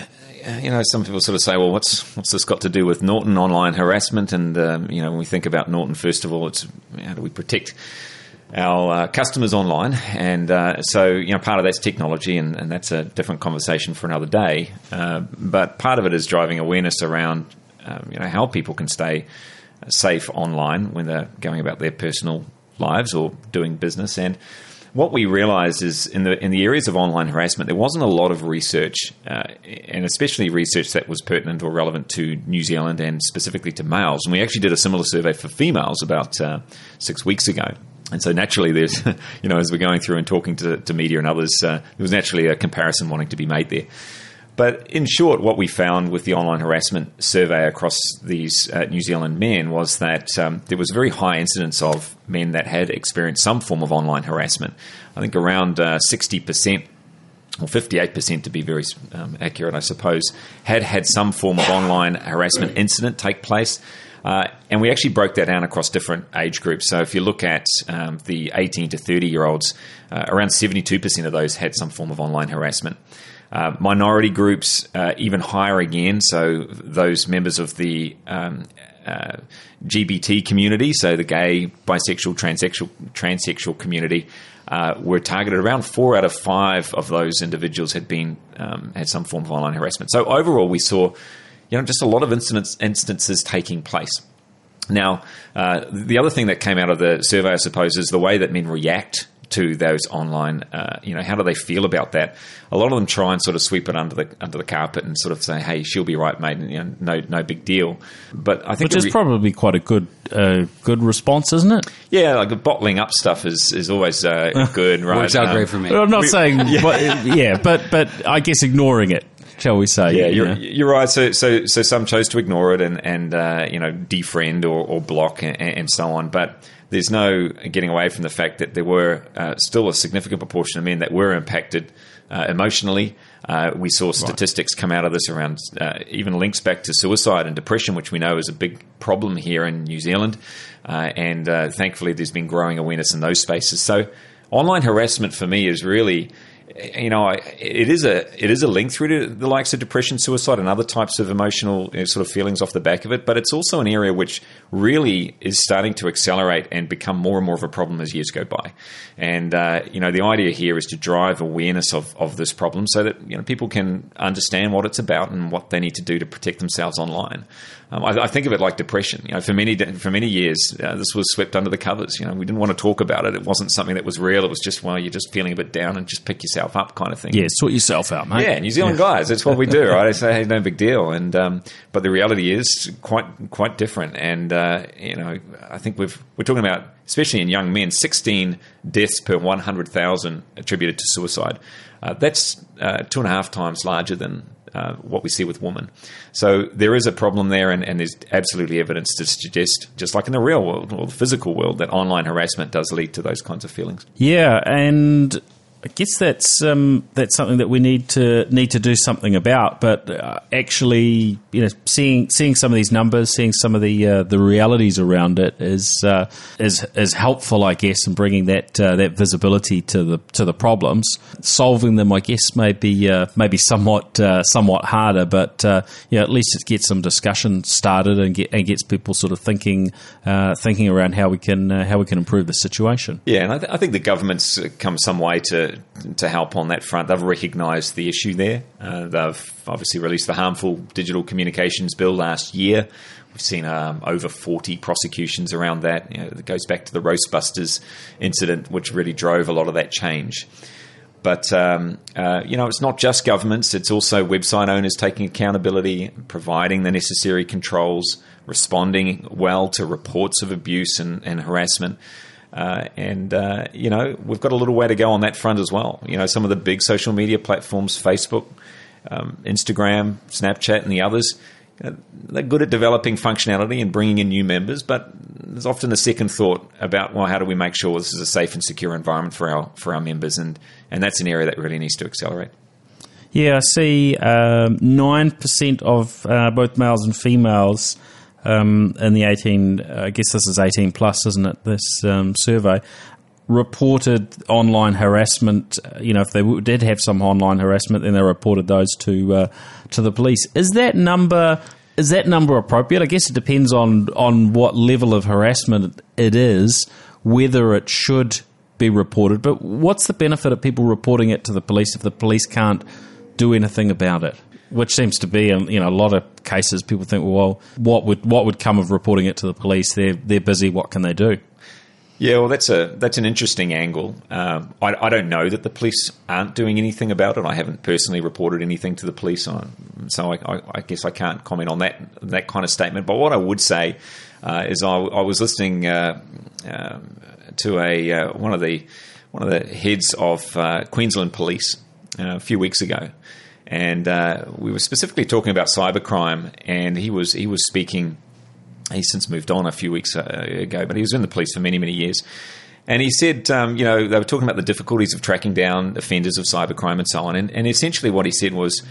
you know, some people sort of say, "Well, what's what's this got to do with Norton online harassment?" And um, you know, when we think about Norton, first of all, it's how do we protect our uh, customers online, and uh, so you know part of that's technology, and, and, that's a different conversation for another day. Uh, but part of it is driving awareness around um, you know how people can stay safe online when they're going about their personal lives or doing business. And what we realised is in the in the areas of online harassment, there wasn't a lot of research, uh, and especially research that was pertinent or relevant to New Zealand and specifically to males. And we actually did a similar survey for females about uh, six weeks ago. And so naturally, there's, you know, as we're going through and talking to, to media and others, uh, there was naturally a comparison wanting to be made there. But in short, what we found with the online harassment survey across these uh, New Zealand men was that um, there was a very high incidence of men that had experienced some form of online harassment. I think around uh, 60%, or 58% to be very um, accurate, I suppose, had had some form of online harassment incident take place. Uh, and we actually broke that down across different age groups. So if you look at um, the 18 to 30 year olds, uh, around 72% of those had some form of online harassment. Uh, minority groups, uh, even higher again. So those members of the um, uh, GBT community, so the gay, bisexual, transsexual, transsexual community, uh, were targeted. Around four out of five of those individuals had been um, had some form of online harassment. So overall, we saw you know, just a lot of incidents, instances taking place. Now, uh, the other thing that came out of the survey, I suppose, is the way that men react to those online. Uh, you know, how do they feel about that? A lot of them try and sort of sweep it under the under the carpet and sort of say, "Hey, she'll be right, mate," and you know, no no big deal. But I think which is re- probably quite a good uh, good response, isn't it? Yeah, like bottling up stuff is is always uh, good, right? Works out um, great for me. I'm not we, saying, yeah. But, yeah, but but I guess ignoring it shall we say? Yeah, you're, you're right. So, so, so some chose to ignore it and and uh, you know defriend or, or block and, and, so on. But there's no getting away from the fact that there were uh, still a significant proportion of men that were impacted uh, emotionally. Uh, we saw statistics right. come out of this around uh, even links back to suicide and depression, which we know is a big problem here in New Zealand. Uh, and thankfully, there's been growing awareness in those spaces. So, online harassment for me is really you know, it is a it is a link through to the likes of depression, suicide, and other types of emotional sort of feelings off the back of it. But it's also an area which really is starting to accelerate and become more and more of a problem as years go by. And uh, you know, the idea here is to drive awareness of, of this problem so that you know people can understand what it's about and what they need to do to protect themselves online. Um, I, I, think of it like depression. You know, for many for many years, uh, this was swept under the covers. You know, we didn't want to talk about it. It wasn't something that was real. It was just well, you're just feeling a bit down and just pick yourself up, kind of thing. Yeah, sort yourself out, mate. Yeah, New Zealand yeah. guys, that's what we do, right? I say, hey, no big deal. And um, but the reality is quite quite different. And uh, you know, I think we've we're talking about especially in young men, 16 deaths per 100,000 attributed to suicide. Uh, that's uh, two and a half times larger than uh, what we see with women. So there is a problem there, and, and, there's absolutely evidence to suggest, just like in the real world or the physical world, that online harassment does lead to those kinds of feelings. Yeah, and I guess that's um, that's something that we need to need to do something about. But uh, actually, you know, seeing seeing some of these numbers, seeing some of the uh, the realities around it is uh, is is helpful, I guess, in bringing that uh, that visibility to the to the problems. Solving them, I guess, may be uh, maybe somewhat uh, somewhat harder, but you know, at least it gets some discussion started and get and gets people sort of thinking thinking around how we can how we can improve the situation. Yeah, and I, th- I think the government's come some way to to help on that front. They've recognised the issue there. Uh, they've obviously released the harmful digital communications bill last year. We've seen um, over 40 prosecutions around that. You know, it goes back to the Roastbusters incident, which really drove a lot of that change. But um, uh, you know, it's not just governments; it's also website owners taking accountability, providing the necessary controls, responding well to reports of abuse and, and harassment. Uh, and uh, you know we've got a little way to go on that front as well. You know some of the big social media platforms, Facebook, um, Instagram, Snapchat, and the others, uh, they're good at developing functionality and bringing in new members. But there's often a second thought about well, how do we make sure this is a safe and secure environment for our for our members? And and that's an area that really needs to accelerate. Yeah, I see um, nine percent of uh, both males and females um, in the 18, I guess this is 18 plus, isn't it? This um, survey reported online harassment. Uh, you know, if they did have some online harassment, then they reported those to uh, to the police. Is that number? Is that number appropriate? I guess it depends on on what level of harassment it is whether it should be reported. But what's the benefit of people reporting it to the police if the police can't do anything about it? Which seems to be, in you know, a lot of cases. People think, well, what would what would come of reporting it to the police? They're they're busy. What can they do? Yeah, well, that's a that's an interesting angle. Um, I, I, don't know that the police aren't doing anything about it. I haven't personally reported anything to the police on, so I, I, I guess I can't comment on that that kind of statement. But what I would say uh, is, I, was listening uh, uh, to a uh, one of the one of the heads of uh, Queensland Police uh, a few weeks ago, and we were specifically talking about cybercrime, and he was he was speaking He's since moved on a few weeks uh, ago, but he was in the police for many, many years. And he said, um, you know, they were talking about the difficulties of tracking down offenders of cybercrime and so on. And, and essentially, what he said was,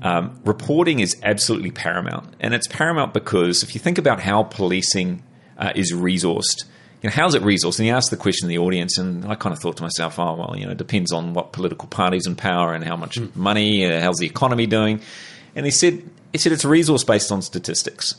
um, reporting is absolutely paramount, and it's paramount because if you think about how policing uh, is resourced, you know, how's it resourced? And he asked the question in the audience, and I kind of thought to myself, oh well, you know, it depends on what political parties in power and how much mm. money, uh, how's the economy doing. And he said, he said it's resource based on statistics.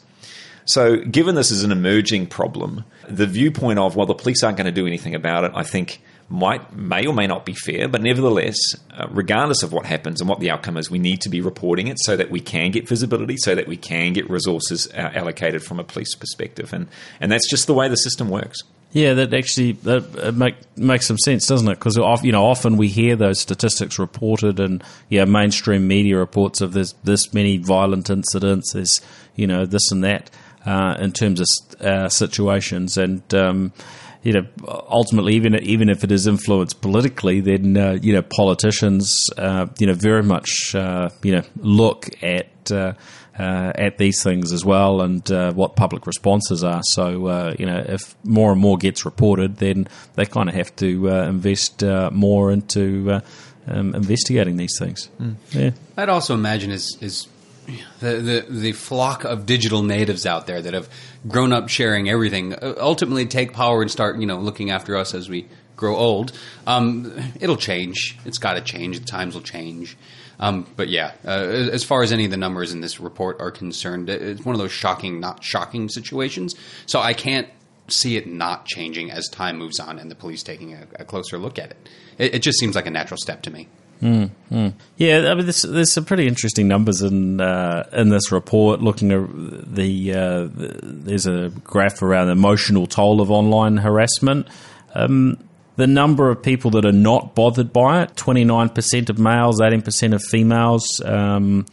So, given this is an emerging problem, the viewpoint of, well, the police aren't going to do anything about it, I think might may or may not be fair, but nevertheless, uh, regardless of what happens and what the outcome is, we need to be reporting it so that we can get visibility, so that we can get resources uh, allocated from a police perspective, and and that's just the way the system works. Yeah, that actually that make, makes some sense, doesn't it? Because you know often we hear those statistics reported, and yeah, mainstream media reports of there's this many violent incidents, there's you know this and that, uh, in terms of uh, situations. And um, you know, ultimately, even even if it is influenced politically, then uh, you know politicians, uh, you know, very much uh, you know look at. Uh, at these things as well, and what public responses are. So, you know, if more and more gets reported, then they kind of have to invest more into um, investigating these things. Mm. Yeah, I'd also imagine is is the, the, the flock of digital natives out there that have grown up sharing everything uh, ultimately take power and start you know looking after us as we grow old. Um, it'll change. It's got to change. The times will change. Um, but yeah, uh, as far as any of the numbers in this report are concerned, it's one of those shocking, not shocking situations. So I can't see it not changing as time moves on and the police taking a, a closer look at it. it. It just seems like a natural step to me. Mm, mm. Yeah, I mean, there's, there's, some pretty interesting numbers in uh, in this report. Looking at the, uh, the, there's a graph around the emotional toll of online harassment. Um, the number of people that are not bothered by it 29% of males, 18% of females. Um,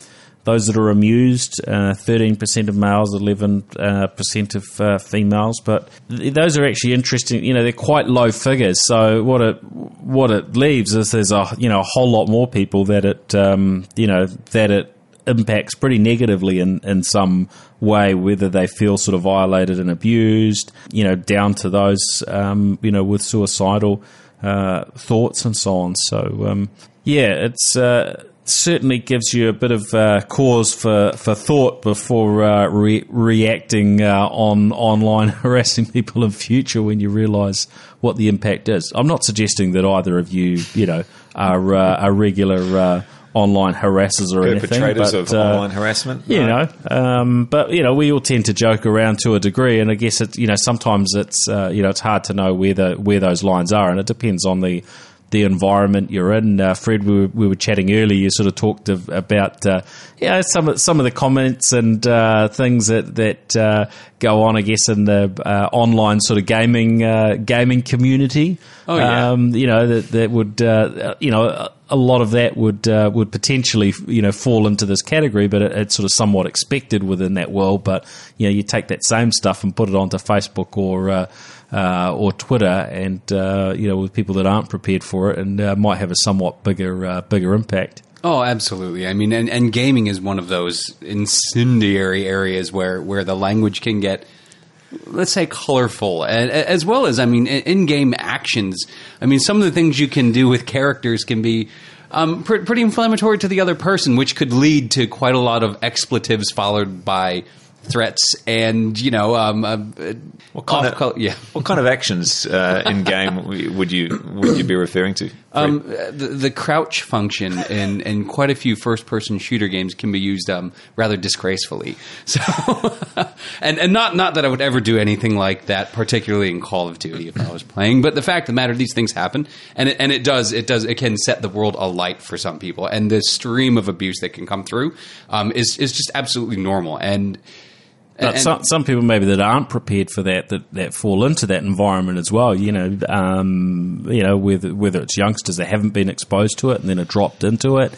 those that are amused, uh, 13% of males, 11% uh, of uh, females. But th- those are actually interesting. You know, they're quite low figures. So what it what it leaves is there's a you know a whole lot more people that it um, you know that it impacts pretty negatively in, in some way, whether they feel sort of violated and abused, you know, down to those, um, you know, with suicidal uh, thoughts and so on. So, um, yeah, it's, uh, certainly gives you a bit of uh, cause for, for thought before uh, re- reacting uh, on online harassing people in future when you realise what the impact is. I'm not suggesting that either of you, you know, are uh, are regular uh, online harassers or anything. Perpetrators of uh, online harassment, you know. Um, but you know, we all tend to joke around to a degree, and I guess it, you know, sometimes it's you know, it's hard to know where the where those lines are, and it depends on the the environment you're in. Uh, Fred, we were, we were, chatting earlier. You sort of talked of, about uh, yeah some of, some of the comments and uh, things that that uh, go on, I guess, in the uh, online sort of gaming uh, gaming community. Oh yeah, um, you know that that would you know a lot of that would would potentially you know fall into this category, but it, it's sort of somewhat expected within that world. But you know, you take that same stuff and put it onto Facebook or uh, or Twitter, and uh, you know, with people that aren't prepared for it, and uh, might have a somewhat bigger uh, bigger impact. Oh, absolutely. I mean, and, and gaming is one of those incendiary areas where where the language can get let's say colorful as well as i mean in-game actions i mean some of the things you can do with characters can be um, pr- pretty inflammatory to the other person which could lead to quite a lot of expletives followed by threats and you know um, uh, what kind of yeah what kind of actions uh, in game would you would you be referring to? Um, the, the crouch function in, in quite a few first person shooter games can be used um, rather disgracefully. So, and and not not that I would ever do anything like that, particularly in Call of Duty if I was playing. But the fact of the matter, these things happen, and it, and it does it does it can set the world alight for some people, and the stream of abuse that can come through um, is is just absolutely normal and. But and- some, some people maybe that aren't prepared for that, that, that fall into that environment as well. You know, um, you know whether whether it's youngsters that haven't been exposed to it and then are dropped into it.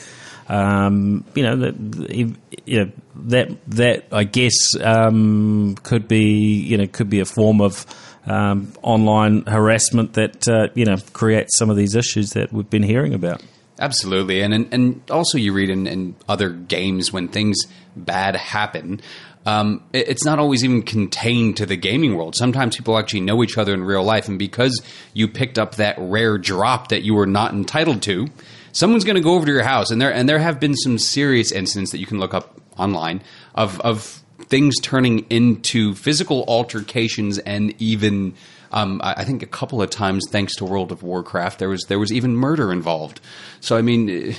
Um, you know, that, you know, that that I guess um, could be you know could be a form of um, online harassment that uh, you know creates some of these issues that we've been hearing about. Absolutely, and and, and also you read in, in other games when things bad happen. Um, it- it's not always even contained to the gaming world. Sometimes people actually know each other in real life, and because you picked up that rare drop that you were not entitled to, someone's going to go over to your house. And there and there have been some serious incidents that you can look up online of of things turning into physical altercations and even um, I, think a couple of times, thanks to World of Warcraft, there was there was even murder involved. So I mean,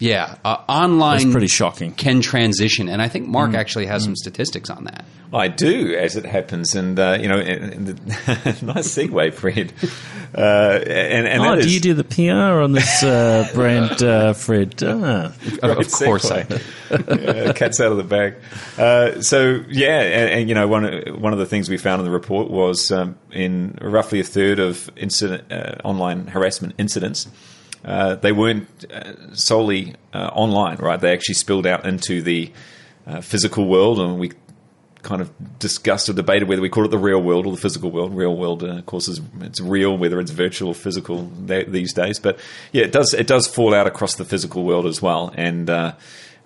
yeah, uh, online That's pretty shocking. can transition, and I think Mark actually has some statistics on that. I do, as it happens, and uh, you know, and, and the, nice segue, Fred. Uh, and and Oh, that do is- you do the PR on this uh, brand, uh, Fred? Ah. Of, Great of course, I segue. Yeah, cat's out of the bag. Uh, so yeah, and, and you know one of- one of the things we found in the report was um, in roughly a third of incident uh, online harassment incidents. Uh, they weren't uh, solely uh, online, right? They actually spilled out into the uh, physical world, and we kind of discussed or debated whether we call it the real world or the physical world. Real world, uh, of course, is it's real, whether it's virtual or physical th- these days. But yeah, it does it does fall out across the physical world as well, and. Uh,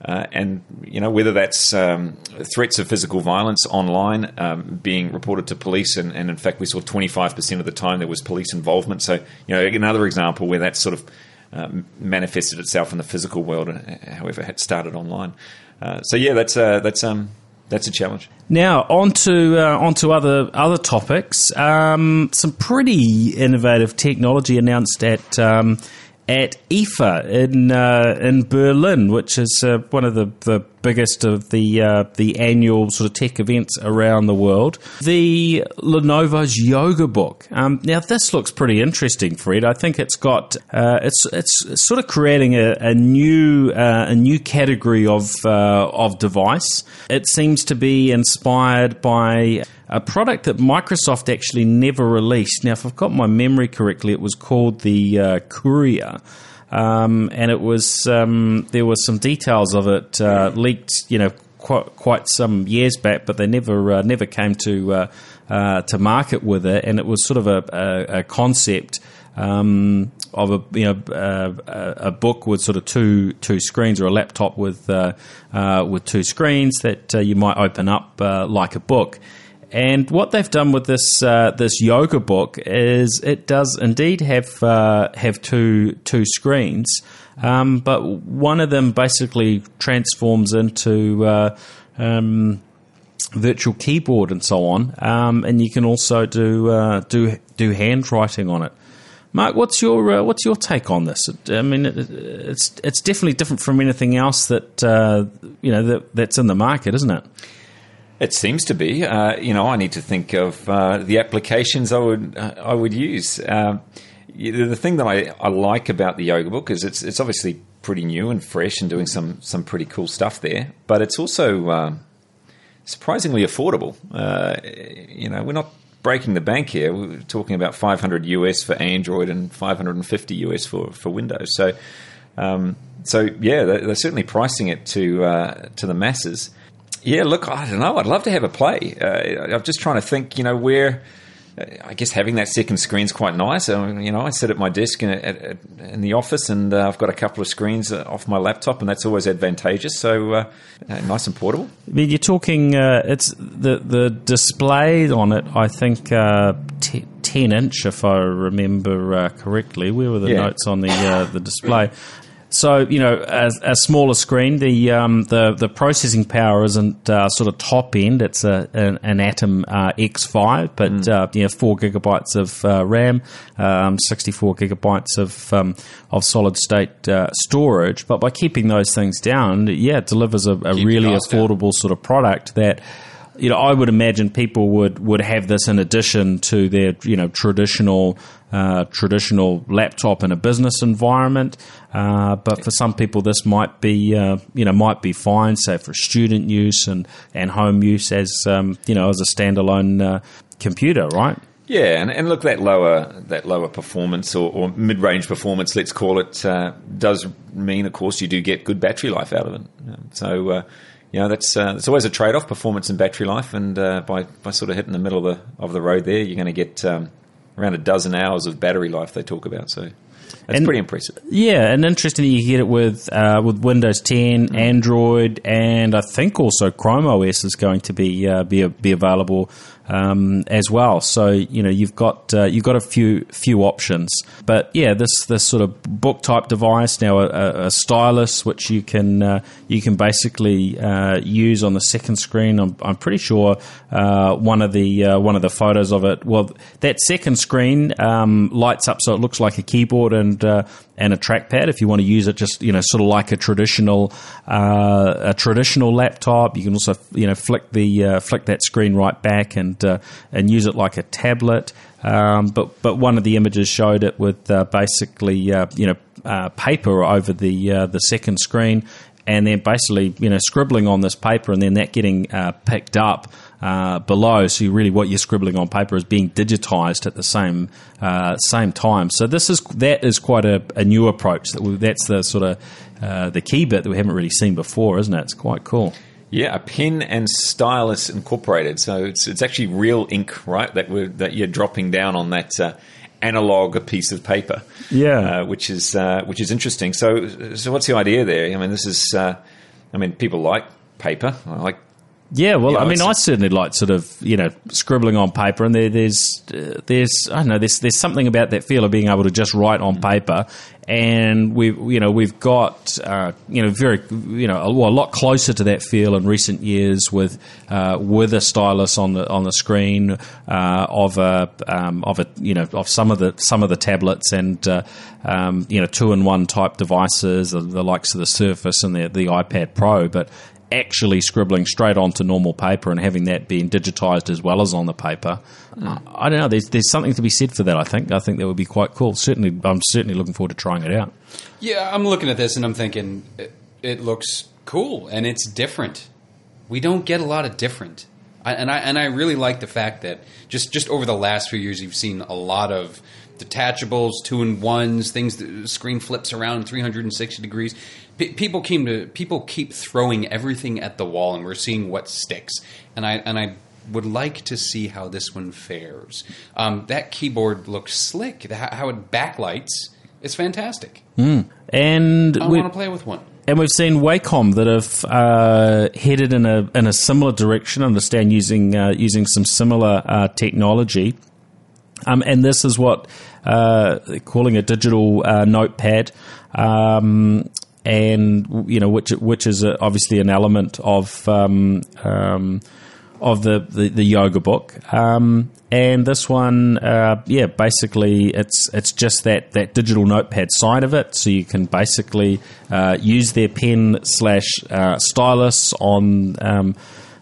uh, and you know whether that's um, threats of physical violence online um, being reported to police, and, and in fact we saw 25% of the time there was police involvement. So you know another example where that sort of um, manifested itself in the physical world, uh, however it started online. Uh, so yeah, that's uh, that's um, that's a challenge. Now on to uh, on to other other topics. Um, some pretty innovative technology announced at um, at IFA in uh, in Berlin, which is uh, one of the, the biggest of the uh, the annual sort of tech events around the world. The Lenovo's Yoga Book. Um, now this looks pretty interesting, Fred. I think it's got uh, it's it's sort of creating a, a new uh, a new category of uh, of device. It seems to be inspired by a product that Microsoft actually never released. Now, if I've got my memory correctly, it was called the uh, Courier. Um, and it was um, there were some details of it uh, leaked, you know, quite, quite some years back, but they never uh, never came to uh, uh, to market with it. And it was sort of a, a, a concept um, of a you know uh, a book with sort of two two screens or a laptop with uh, uh, with two screens that uh, you might open up like a book. And what they've done with this uh, this yoga book is it does indeed have uh, have two two screens, um, but one of them basically transforms into uh, um, virtual keyboard and so on, um, and you can also do uh, do do handwriting on it. Mark, what's your uh, what's your take on this? I mean, it, it's it's definitely different from anything else that uh, you know that, that's in the market, isn't it? It seems to be. Uh, you know, I need to think of uh, the applications I would uh, I would use. Um, the thing that I, I like about the yoga book is it's it's obviously pretty new and fresh and doing some some pretty cool stuff there, but it's also um, surprisingly affordable. Uh, you know, we're not breaking the bank here. We're talking about 500 US for Android and 550 US for for Windows. So. Um, so yeah, they're, they're certainly pricing it to uh, to the masses. Yeah, look, I don't know. I'd love to have a play. Uh, I'm just trying to think, you know, where. uh, I guess having that second screen's quite nice. Um, you know, I sit at my desk in, at, in the office, and uh, I've got a couple of screens uh, off my laptop, and that's always advantageous. So uh, uh, nice and portable. I mean, you're talking. Uh, it's the the display on it. I think uh, t- ten inch, if I remember correctly. Where were the Yeah. notes on the the display? So you know, a, a smaller screen. The um, the the processing power isn't uh, sort of top end. It's a an, an Atom uh, X5, but mm. uh, you know, four gigabytes of uh, RAM, um, sixty four gigabytes of um, of solid state uh, storage. But by keeping those things down, yeah, it delivers a, a really affordable down. sort of product that you know, I would imagine people would, would have this in addition to their, you know, traditional uh, traditional laptop in a business environment. Uh, but for some people, this might be, uh, you know, might be fine, say for student use and, and home use as, um, you know, as a standalone uh, computer, right? Yeah, and, and look, that lower that lower performance or, or mid range performance, let's call it, uh, does mean, of course, you do get good battery life out of it. So uh, you know that's uh, it's always a trade off performance and battery life, and uh, by by sort of hitting the middle of the of the road there, you're going to get um, around a dozen hours of battery life. They talk about so. That's and, pretty impressive. Yeah, and interesting you get it with uh, with Windows 10, mm. Android, and I think also Chrome OS is going to be uh, be be available um, as well. So you know you've got uh, you've got a few few options. But yeah, this this sort of book type device now a, a stylus which you can uh, you can basically uh, use on the second screen. I'm, I'm pretty sure uh, one of the uh, one of the photos of it. Well, that second screen um, lights up so it looks like a keyboard and uh, and a trackpad if you want to use it just you know sort of like a traditional uh, a traditional laptop. You can also you know flick the uh, flick that screen right back and uh, and use it like a tablet. Um, but but one of the images showed it with uh, basically uh, you know paper over the the second screen. And then basically, you know, scribbling on this paper, and then that getting picked up uh, below. So really, what you're scribbling on paper is being digitized at the same uh, same time. So this is that is quite a, a new approach. That we, that's the sort of uh, the key bit that we haven't really seen before, isn't it? It's quite cool. Yeah, a pen and stylus incorporated. So it's it's actually real ink, right? That we that you're dropping down on that uh, analog piece of paper. Yeah, uh, which is uh, which is interesting. So so what's the idea there? I mean, this is. Uh, I mean, people like paper. I like yeah, well, you know, I mean, I certainly like sort of you know scribbling on paper, and there, there's uh, there's I don't know there's there's something about that feel of being able to just write on paper, and we've you know we've got uh, you know very you know a, well, a, lot closer to that feel in recent years with uh, with a stylus on the on the screen uh, of a um, of a you know of some of the some of the tablets and uh, um, you know two in one type devices the, the likes of the Surface and the the iPad Pro, but actually scribbling straight onto normal paper and having that being digitized as well as on the paper. Mm. I don't know. There's there's something to be said for that. I think I think that would be quite cool. Certainly, I'm certainly looking forward to trying it out. Yeah, I'm looking at this and I'm thinking it, it looks cool and it's different. We don't get a lot of different. I, and I and I really like the fact that just just over the last few years, you've seen a lot of detachables, two in ones, things the screen flips around 360 degrees people keep to people keep throwing everything at the wall, and we're seeing what sticks. And I and I would like to see how this one fares. Um, that keyboard looks slick. How it backlights is fantastic. Mm. And I want to play with one. And we've seen Wacom that have uh, headed in a in a similar direction. I understand using uh, using some similar uh, technology. Um, and this is what uh, calling a digital uh, notepad. Um, and you know which which is a, obviously an element of um, um, of the, the, the yoga book. Um, and this one, uh, yeah, basically it's it's just that, that digital notepad side of it. So you can basically uh, use their pen slash uh, stylus on um,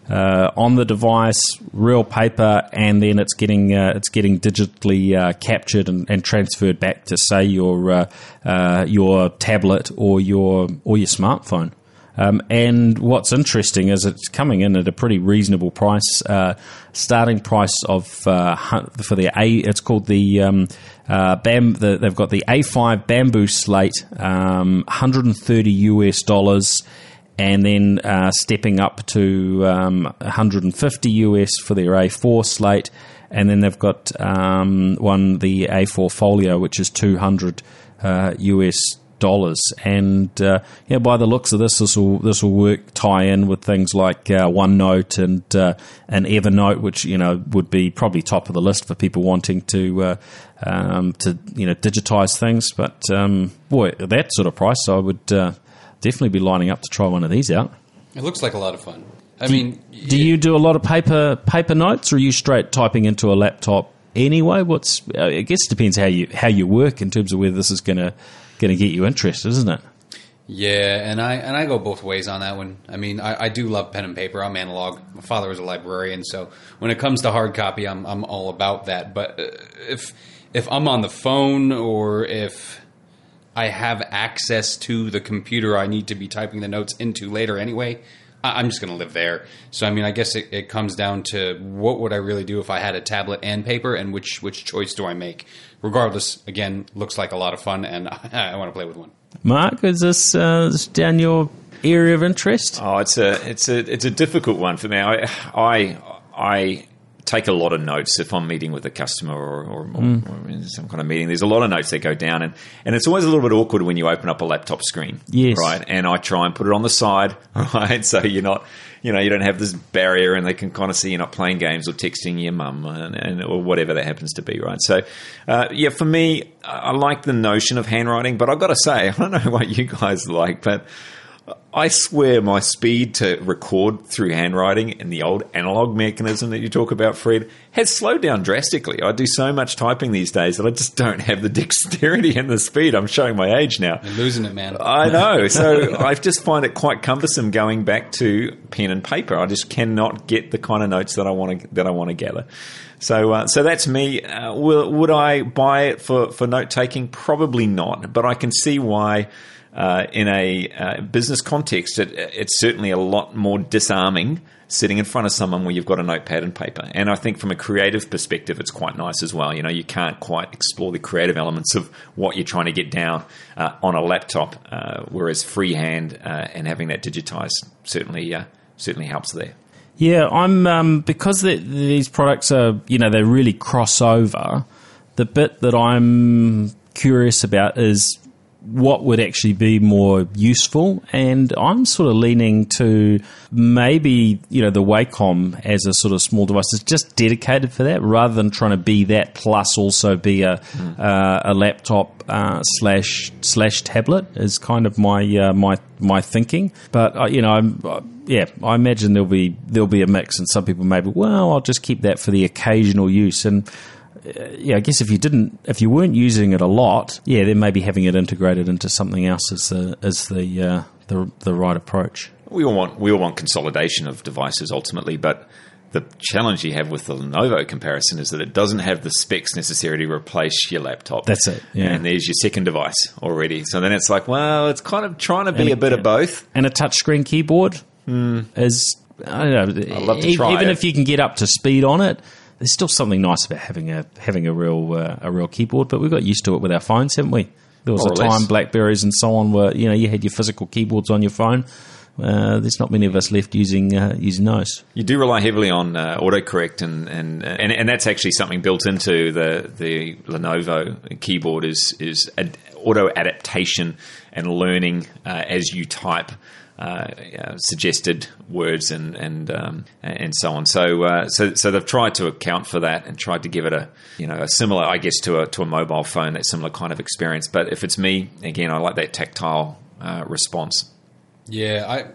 uh, on the device, real paper, and then it's getting uh, it's getting digitally uh, captured and, and, transferred back to say your uh, uh, your tablet or your or your smartphone. Um, and what's interesting is it's coming in at a pretty reasonable price, uh, starting price of for the A. It's called the. Um, Bam, the, they've got the A5 Bamboo Slate, um, 130 US dollars, and then uh, stepping up to um, 150 US for their A4 slate, and then they've got um, one the A4 Folio, which is 200 uh, US dollars. And uh, yeah, by the looks of this, this will this will work tie in with things like uh, OneNote and uh, and Evernote, which you know would be probably top of the list for people wanting to uh, um, to you know digitize things. But um, boy, at that sort of price, I would uh, definitely be lining up to try one of these out. It looks like a lot of fun. I mean, Do you do a lot of paper paper notes, or are you straight typing into a laptop anyway? What's I guess it depends how you how you work in terms of whether this is gonna gonna get you interested, isn't it? Yeah, and I and I go both ways on that one. I mean, I, I do love pen and paper. I'm analog. My father was a librarian, so when it comes to hard copy, I'm I'm all about that. But uh, if if I'm on the phone or if I have access to the computer I need to be typing the notes into later anyway, I, I'm just going to live there. So I mean, I guess it, it comes down to what would I really do if I had a tablet and paper, and which which choice do I make? Regardless, again, looks like a lot of fun, and I, want to play with one. Mark, is this, uh, this down your area of interest? Oh, it's a it's a it's a difficult one for me. I I, I take a lot of notes if I'm meeting with a customer or, or, Mm. or in some kind of meeting. There's a lot of notes that go down, and, and it's always a little bit awkward when you open up a laptop screen. Yes. right. And I try and put it on the side, right, so you're not, you know, you don't have this barrier, and they can kind of see you're not playing games or texting your mum and, and or whatever that happens to be, right? So, uh, yeah, for me, I like the notion of handwriting, but I've got to say, I don't know what you guys like, but. I swear my speed to record through handwriting and the old analog mechanism that you talk about, Fred, has slowed down drastically. I do so much typing these days that I just don't have the dexterity and the speed. I'm showing my age now. You're losing it, man. I know. So I just find it quite cumbersome going back to pen and paper. I just cannot get the kind of notes that I want to that I want to gather. So, uh, so that's me. Uh, will, would I buy it for for note taking? Probably not. But I can see why. Uh, in a uh, business context, it, it's certainly a lot more disarming sitting in front of someone where you've got a notepad and paper. And I think from a creative perspective, it's quite nice as well. You know, you can't quite explore the creative elements of what you're trying to get down uh, on a laptop, uh, whereas freehand uh, and having that digitized certainly uh, certainly helps there. Yeah, I'm um, because the, these products are you know they really cross over. The bit that I'm curious about is what would actually be more useful, and I'm sort of leaning to maybe you know the Wacom as a sort of small device is just dedicated for that, rather than trying to be that plus also be a uh, a laptop uh, slash slash tablet is kind of my uh, my my thinking. But uh, you know, I'm, uh, yeah, I imagine there'll be there'll be a mix, and some people maybe well, I'll just keep that for the occasional use and yeah, I guess if you didn't, if you weren't using it a lot, yeah, then maybe having it integrated into something else is the is the uh, the, the right approach. We all want we all want consolidation of devices ultimately, but the challenge you have with the Lenovo comparison is that it doesn't have the specs necessary to replace your laptop. That's it, yeah. And there's your second device already. So then it's like, well, it's kind of trying to be And a bit it- of both. And a touchscreen keyboard is I don't know. I'd love to try even it. if you can get up to speed on it. There's still something nice about having a having a real uh, a real keyboard, but we got used to it with our phones, haven't we? There was More a or less. time Blackberries and so on where you know you had your physical keyboards on your phone. Uh, there's not many of us left using uh, using those. You do rely heavily on uh, autocorrect, and, and and and that's actually something built into the the Lenovo keyboard is is ad- auto adaptation and learning uh, as you type. Uh, suggested words and and um, and so on. So uh, so so they've tried to account for that and tried to give it a you know a similar, I guess, to a to a mobile phone, that similar kind of experience. But if it's me, again, I like that tactile uh, response. Yeah, I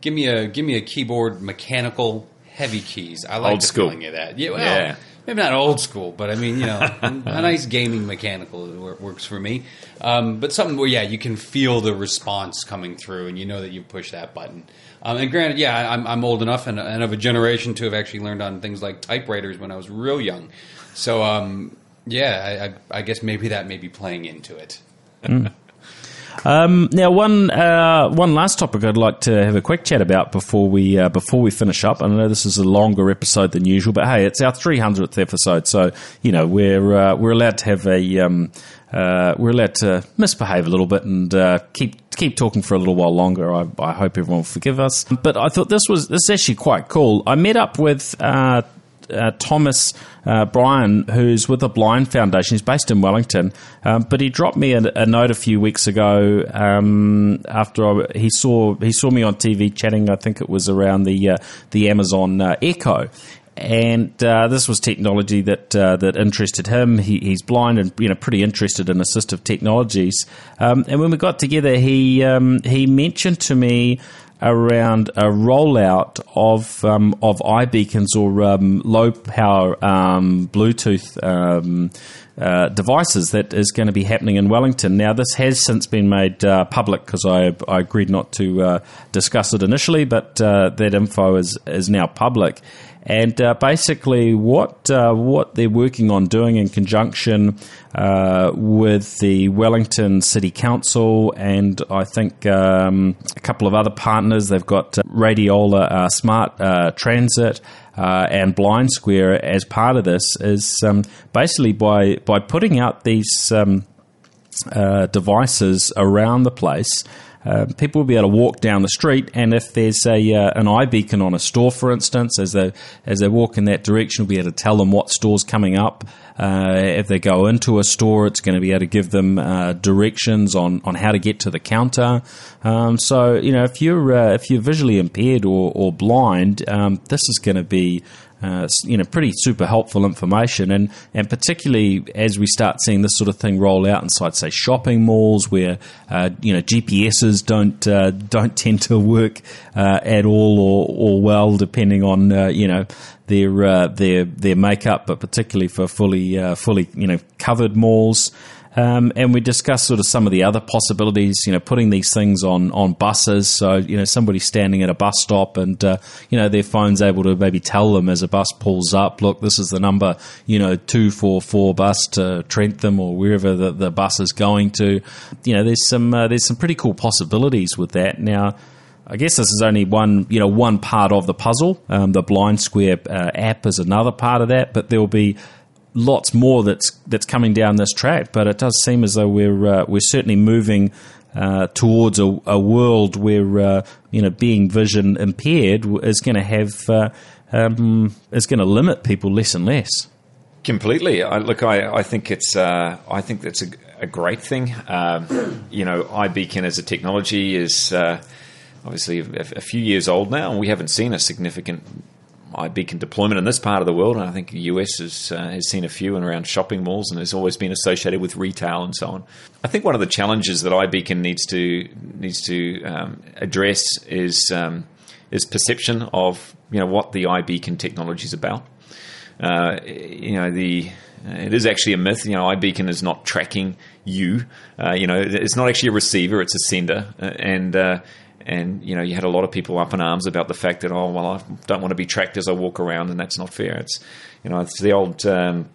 give me a give me a keyboard mechanical heavy keys. I like Old the school. feeling of that. Yeah, well, Yeah. Maybe not old school, but I mean, you know, a nice gaming mechanical works for me. Um, but something where yeah, you can feel the response coming through, and you know that you've pushed that button. Um, and granted, yeah, I- I'm, I'm old enough and, and of a generation to have actually learned on things like typewriters when I was real young. So um, yeah, I, I, I guess maybe that may be playing into it. Um, now, one uh, one last topic I'd like to have a quick chat about before we uh, before we finish up. I know this is a longer episode than usual, but hey, it's our 300th episode, so you know we're uh, we're allowed to have a um, uh, we're allowed to misbehave a little bit and uh, keep keep talking for a little while longer. I, I hope everyone will forgive us. But I thought this was this is actually quite cool. I met up with. Uh, uh, Thomas uh, Bryan, who's with the Blind Foundation. He's based in Wellington, um, but he dropped me a, a, note a few weeks ago um, after I, he saw he saw me on TV chatting. I think it was around the uh, the Amazon uh, Echo, and uh, this was technology that uh, that interested him. He, he's blind and you know pretty interested in assistive technologies. Um, and when we got together, he um, he mentioned to me around a rollout of um, of iBeacons or um, low power um, Bluetooth. Um, uh, devices that is going to be happening in Wellington. Now, this has since been made uh, public because I, I, agreed not to uh, discuss it initially, but uh, that info is, is now public. And uh, basically, what uh, what they're working on doing in conjunction uh, with the Wellington City Council and I think um, a couple of other partners, they've got uh, Radiola uh, Smart uh, Transit. and Blind Square, as part of this, is um, basically by by putting out these um, devices around the place, uh, people will be able to walk down the street, and if there's a uh, an iBeacon on a store, for instance, as they as they walk in that direction, we'll be able to tell them what store's coming up. Uh, if they go into a store, it's going to be able to give them uh, directions on, on how to get to the counter. Um, so you know, if you're uh, if you're visually impaired or, or blind, um, this is going to be uh, you know, pretty super helpful information, and and particularly as we start seeing this sort of thing roll out inside, say, shopping malls where uh, you know GPSs don't uh, don't tend to work uh, at all or or well, depending on uh, you know their uh, their their makeup, but particularly for fully fully you know covered malls. Um, and we discussed sort of some of the other possibilities, you know, putting these things on, on buses. So, you know, somebody standing at a bus stop and, uh, you know, their phone's able to maybe tell them as a bus pulls up, look, this is the number, you know, 244 bus to Trentham or wherever the, the bus is going to. You know, there's some, uh, there's some pretty cool possibilities with that. Now, I guess this is only one, you know, one part of the puzzle. Um, the Blind Square uh, app is another part of that, but there'll be lots more that's that's coming down this track. But it does seem as though we're uh, we're certainly moving uh, towards a, a, world where uh, you know being vision impaired is going to have uh, um, is going to limit people less and less. Completely. I, look, I, I think it's uh, I think that's a, a great thing. Um, you know, iBeacon as a technology is uh, obviously a, a, few years old now, and we haven't seen a significant iBeacon deployment in this part of the world, and I think the US has, uh, has seen a few and around shopping malls and has always been associated with retail and so on. I think one of the challenges that iBeacon needs to needs to um, address is um, is perception of you know what the iBeacon technology is about. Uh, you know the it is actually a myth. You know, iBeacon is not tracking you. Uh, you know, it's not actually a receiver; it's a sender, uh, and uh, and you know you had a lot of people up in arms about the fact that oh well I don't want to be tracked as I walk around and that's not fair. It's you know it's the old um,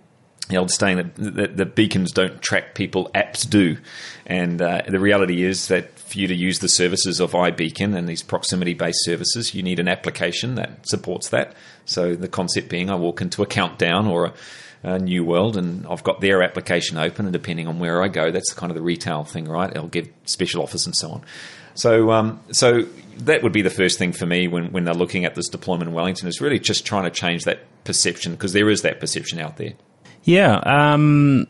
the old saying that, that, that, beacons don't track people, apps do. And uh, the reality is that for you to use the services of iBeacon and these proximity based services, you need an application that supports that. So the concept being, I walk into a countdown or a, new world and I've got their application open, and depending on where I go, that's kind of the retail thing, right? I'll give special offers and so on. So, um, so that would be the first thing for me when, when they're looking at this deployment in Wellington is really just trying to change that perception because there is that perception out there. Yeah, um,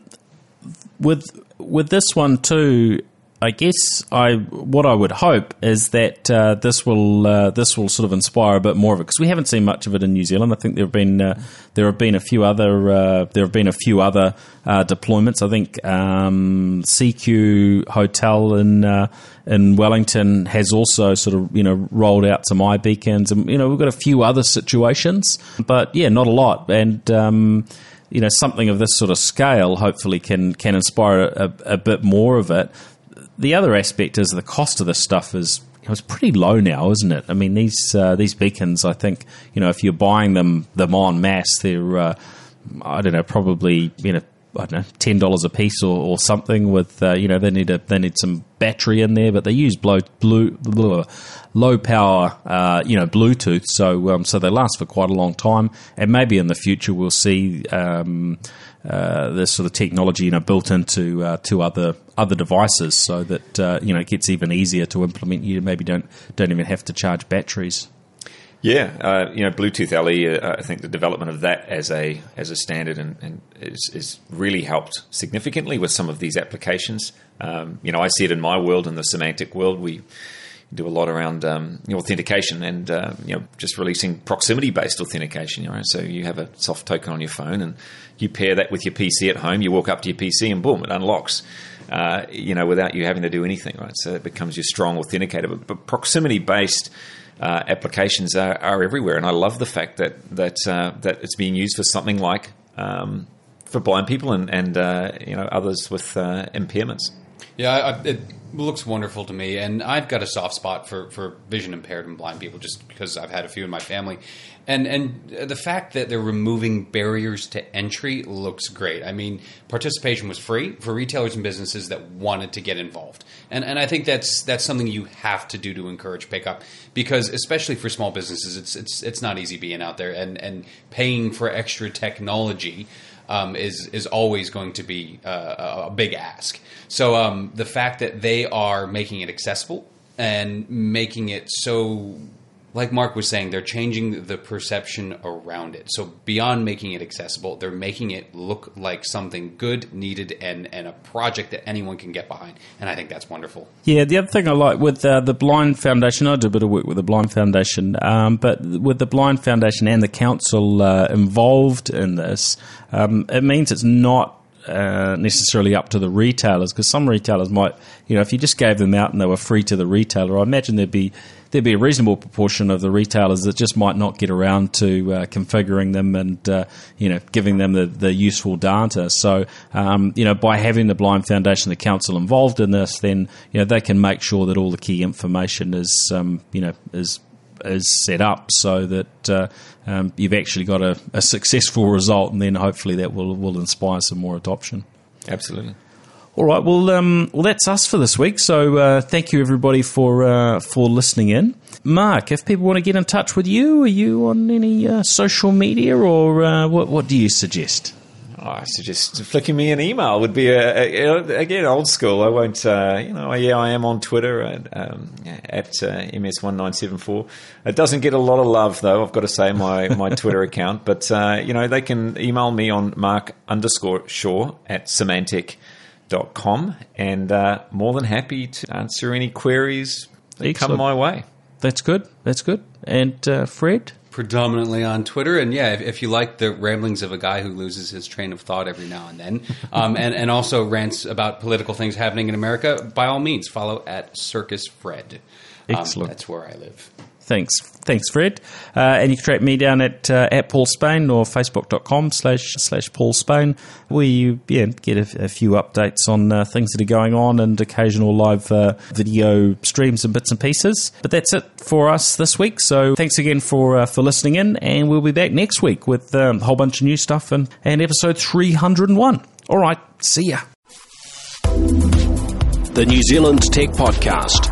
with with this one too, I guess I what I would hope is that uh, this will uh, this will sort of inspire a bit more of it because we haven't seen much of it in New Zealand. I think there have been uh, there have been a few other uh, there have been a few other uh, deployments. I think um, CQ Hotel in uh, in Wellington has also sort of you know rolled out some iBeacons, and you know we've got a few other situations, but yeah, not a lot, and. Um, you know something of this sort of scale hopefully can can inspire a, a bit more of it the other aspect is the cost of this stuff is you know, it's pretty low now, isn't it? I mean, these uh, these beacons, I think, you know, if you're buying them them en masse, they're uh, I don't know, probably you know, I don't know, ten dollars a piece or, or something. With uh, you know, they need a they need some battery in there, but they use blow, blue, blue, low power, uh, you know, Bluetooth, so um, so they last for quite a long time. And maybe in the future we'll see. Um, uh, this sort of technology, you know, built into uh, to other other devices, so that uh, you know it gets even easier to implement. You maybe don't don't even have to charge batteries. Yeah, uh, you know, Bluetooth LE. Uh, I think the development of that as a as a standard and, and is, is really helped significantly with some of these applications. Um, you know, I see it in my world, in the Symantec world. We do a lot around um, authentication and uh, you know just releasing proximity based authentication. You know, so you have a soft token on your phone and you pair that with your PC at home. You walk up to your PC and boom, it unlocks. Uh, you know, without you having to do anything, right? So it becomes your strong authenticator. But, but proximity based uh, applications are, are, everywhere, and I love the fact that that uh, that it's being used for something like um, for blind people and and uh, you know others with uh, impairments. Yeah, I, it looks wonderful to me, and I've got a soft spot for, for vision impaired and blind people, just because I've had a few in my family, and and the fact that they're removing barriers to entry looks great. I mean, participation was free for retailers and businesses that wanted to get involved, and and I think that's that's something you have to do to encourage pickup because especially for small businesses, it's it's it's not easy being out there and and paying for extra technology um, is is always going to be uh, a big ask. So um, the fact that they are making it accessible and making it so like Mark was saying, they're changing the perception around it. So beyond making it accessible, they're making it look like something good, needed, and, and a project that anyone can get behind. And I think that's wonderful. Yeah, the other thing I like with uh, the Blind Foundation, I do a bit of work with the Blind Foundation, um, but with the Blind Foundation and the council uh, involved in this, um, it means it's not uh, necessarily up to the retailers because some retailers might, you know, if you just gave them out and they were free to the retailer, I imagine there'd be there'd be a reasonable proportion of the retailers that just might not get around to uh, configuring them and uh, you know giving them the, the useful data. So um, you know by having the Blind Foundation, the council involved in this, then you know they can make sure that all the key information is um, you know is is set up so that uh, um, you've actually got a, a, successful result, and then hopefully that will will inspire some more adoption. Absolutely. All right. Well, um, well, that's us for this week. So uh, thank you everybody for uh, for listening in. Mark, if people want to get in touch with you, are you on any uh, social media, or uh, what? What do you suggest? I suggest flicking me an email would be a, a, again old school. I won't, uh, you know. Yeah, I am on Twitter at, um, at uh, ms1974. It doesn't get a lot of love though. I've got to say my my Twitter account, but uh, you know they can email me on mark underscore shaw at symantec.com and uh, more than happy to answer any queries that Excellent. come my way. That's good. That's good. And uh, Fred predominantly on Twitter. And yeah, if, if, you like the ramblings of a guy who loses his train of thought every now and then, um, and, and also rants about political things happening in America, by all means, follow at Circus Fred. Um, Excellent. That's where I live. Thanks. Thanks, Fred. Uh, and you can track me down at uh, at Paul Spain or facebook.com slash slash Paul Spain, where you yeah, get a, a few updates on uh, things that are going on and occasional live uh, video streams and bits and pieces. But that's it for us this week. So thanks again for uh, for listening in, and we'll be back next week with um, a whole bunch of new stuff and, and episode 301. All right, see ya. The New Zealand Tech Podcast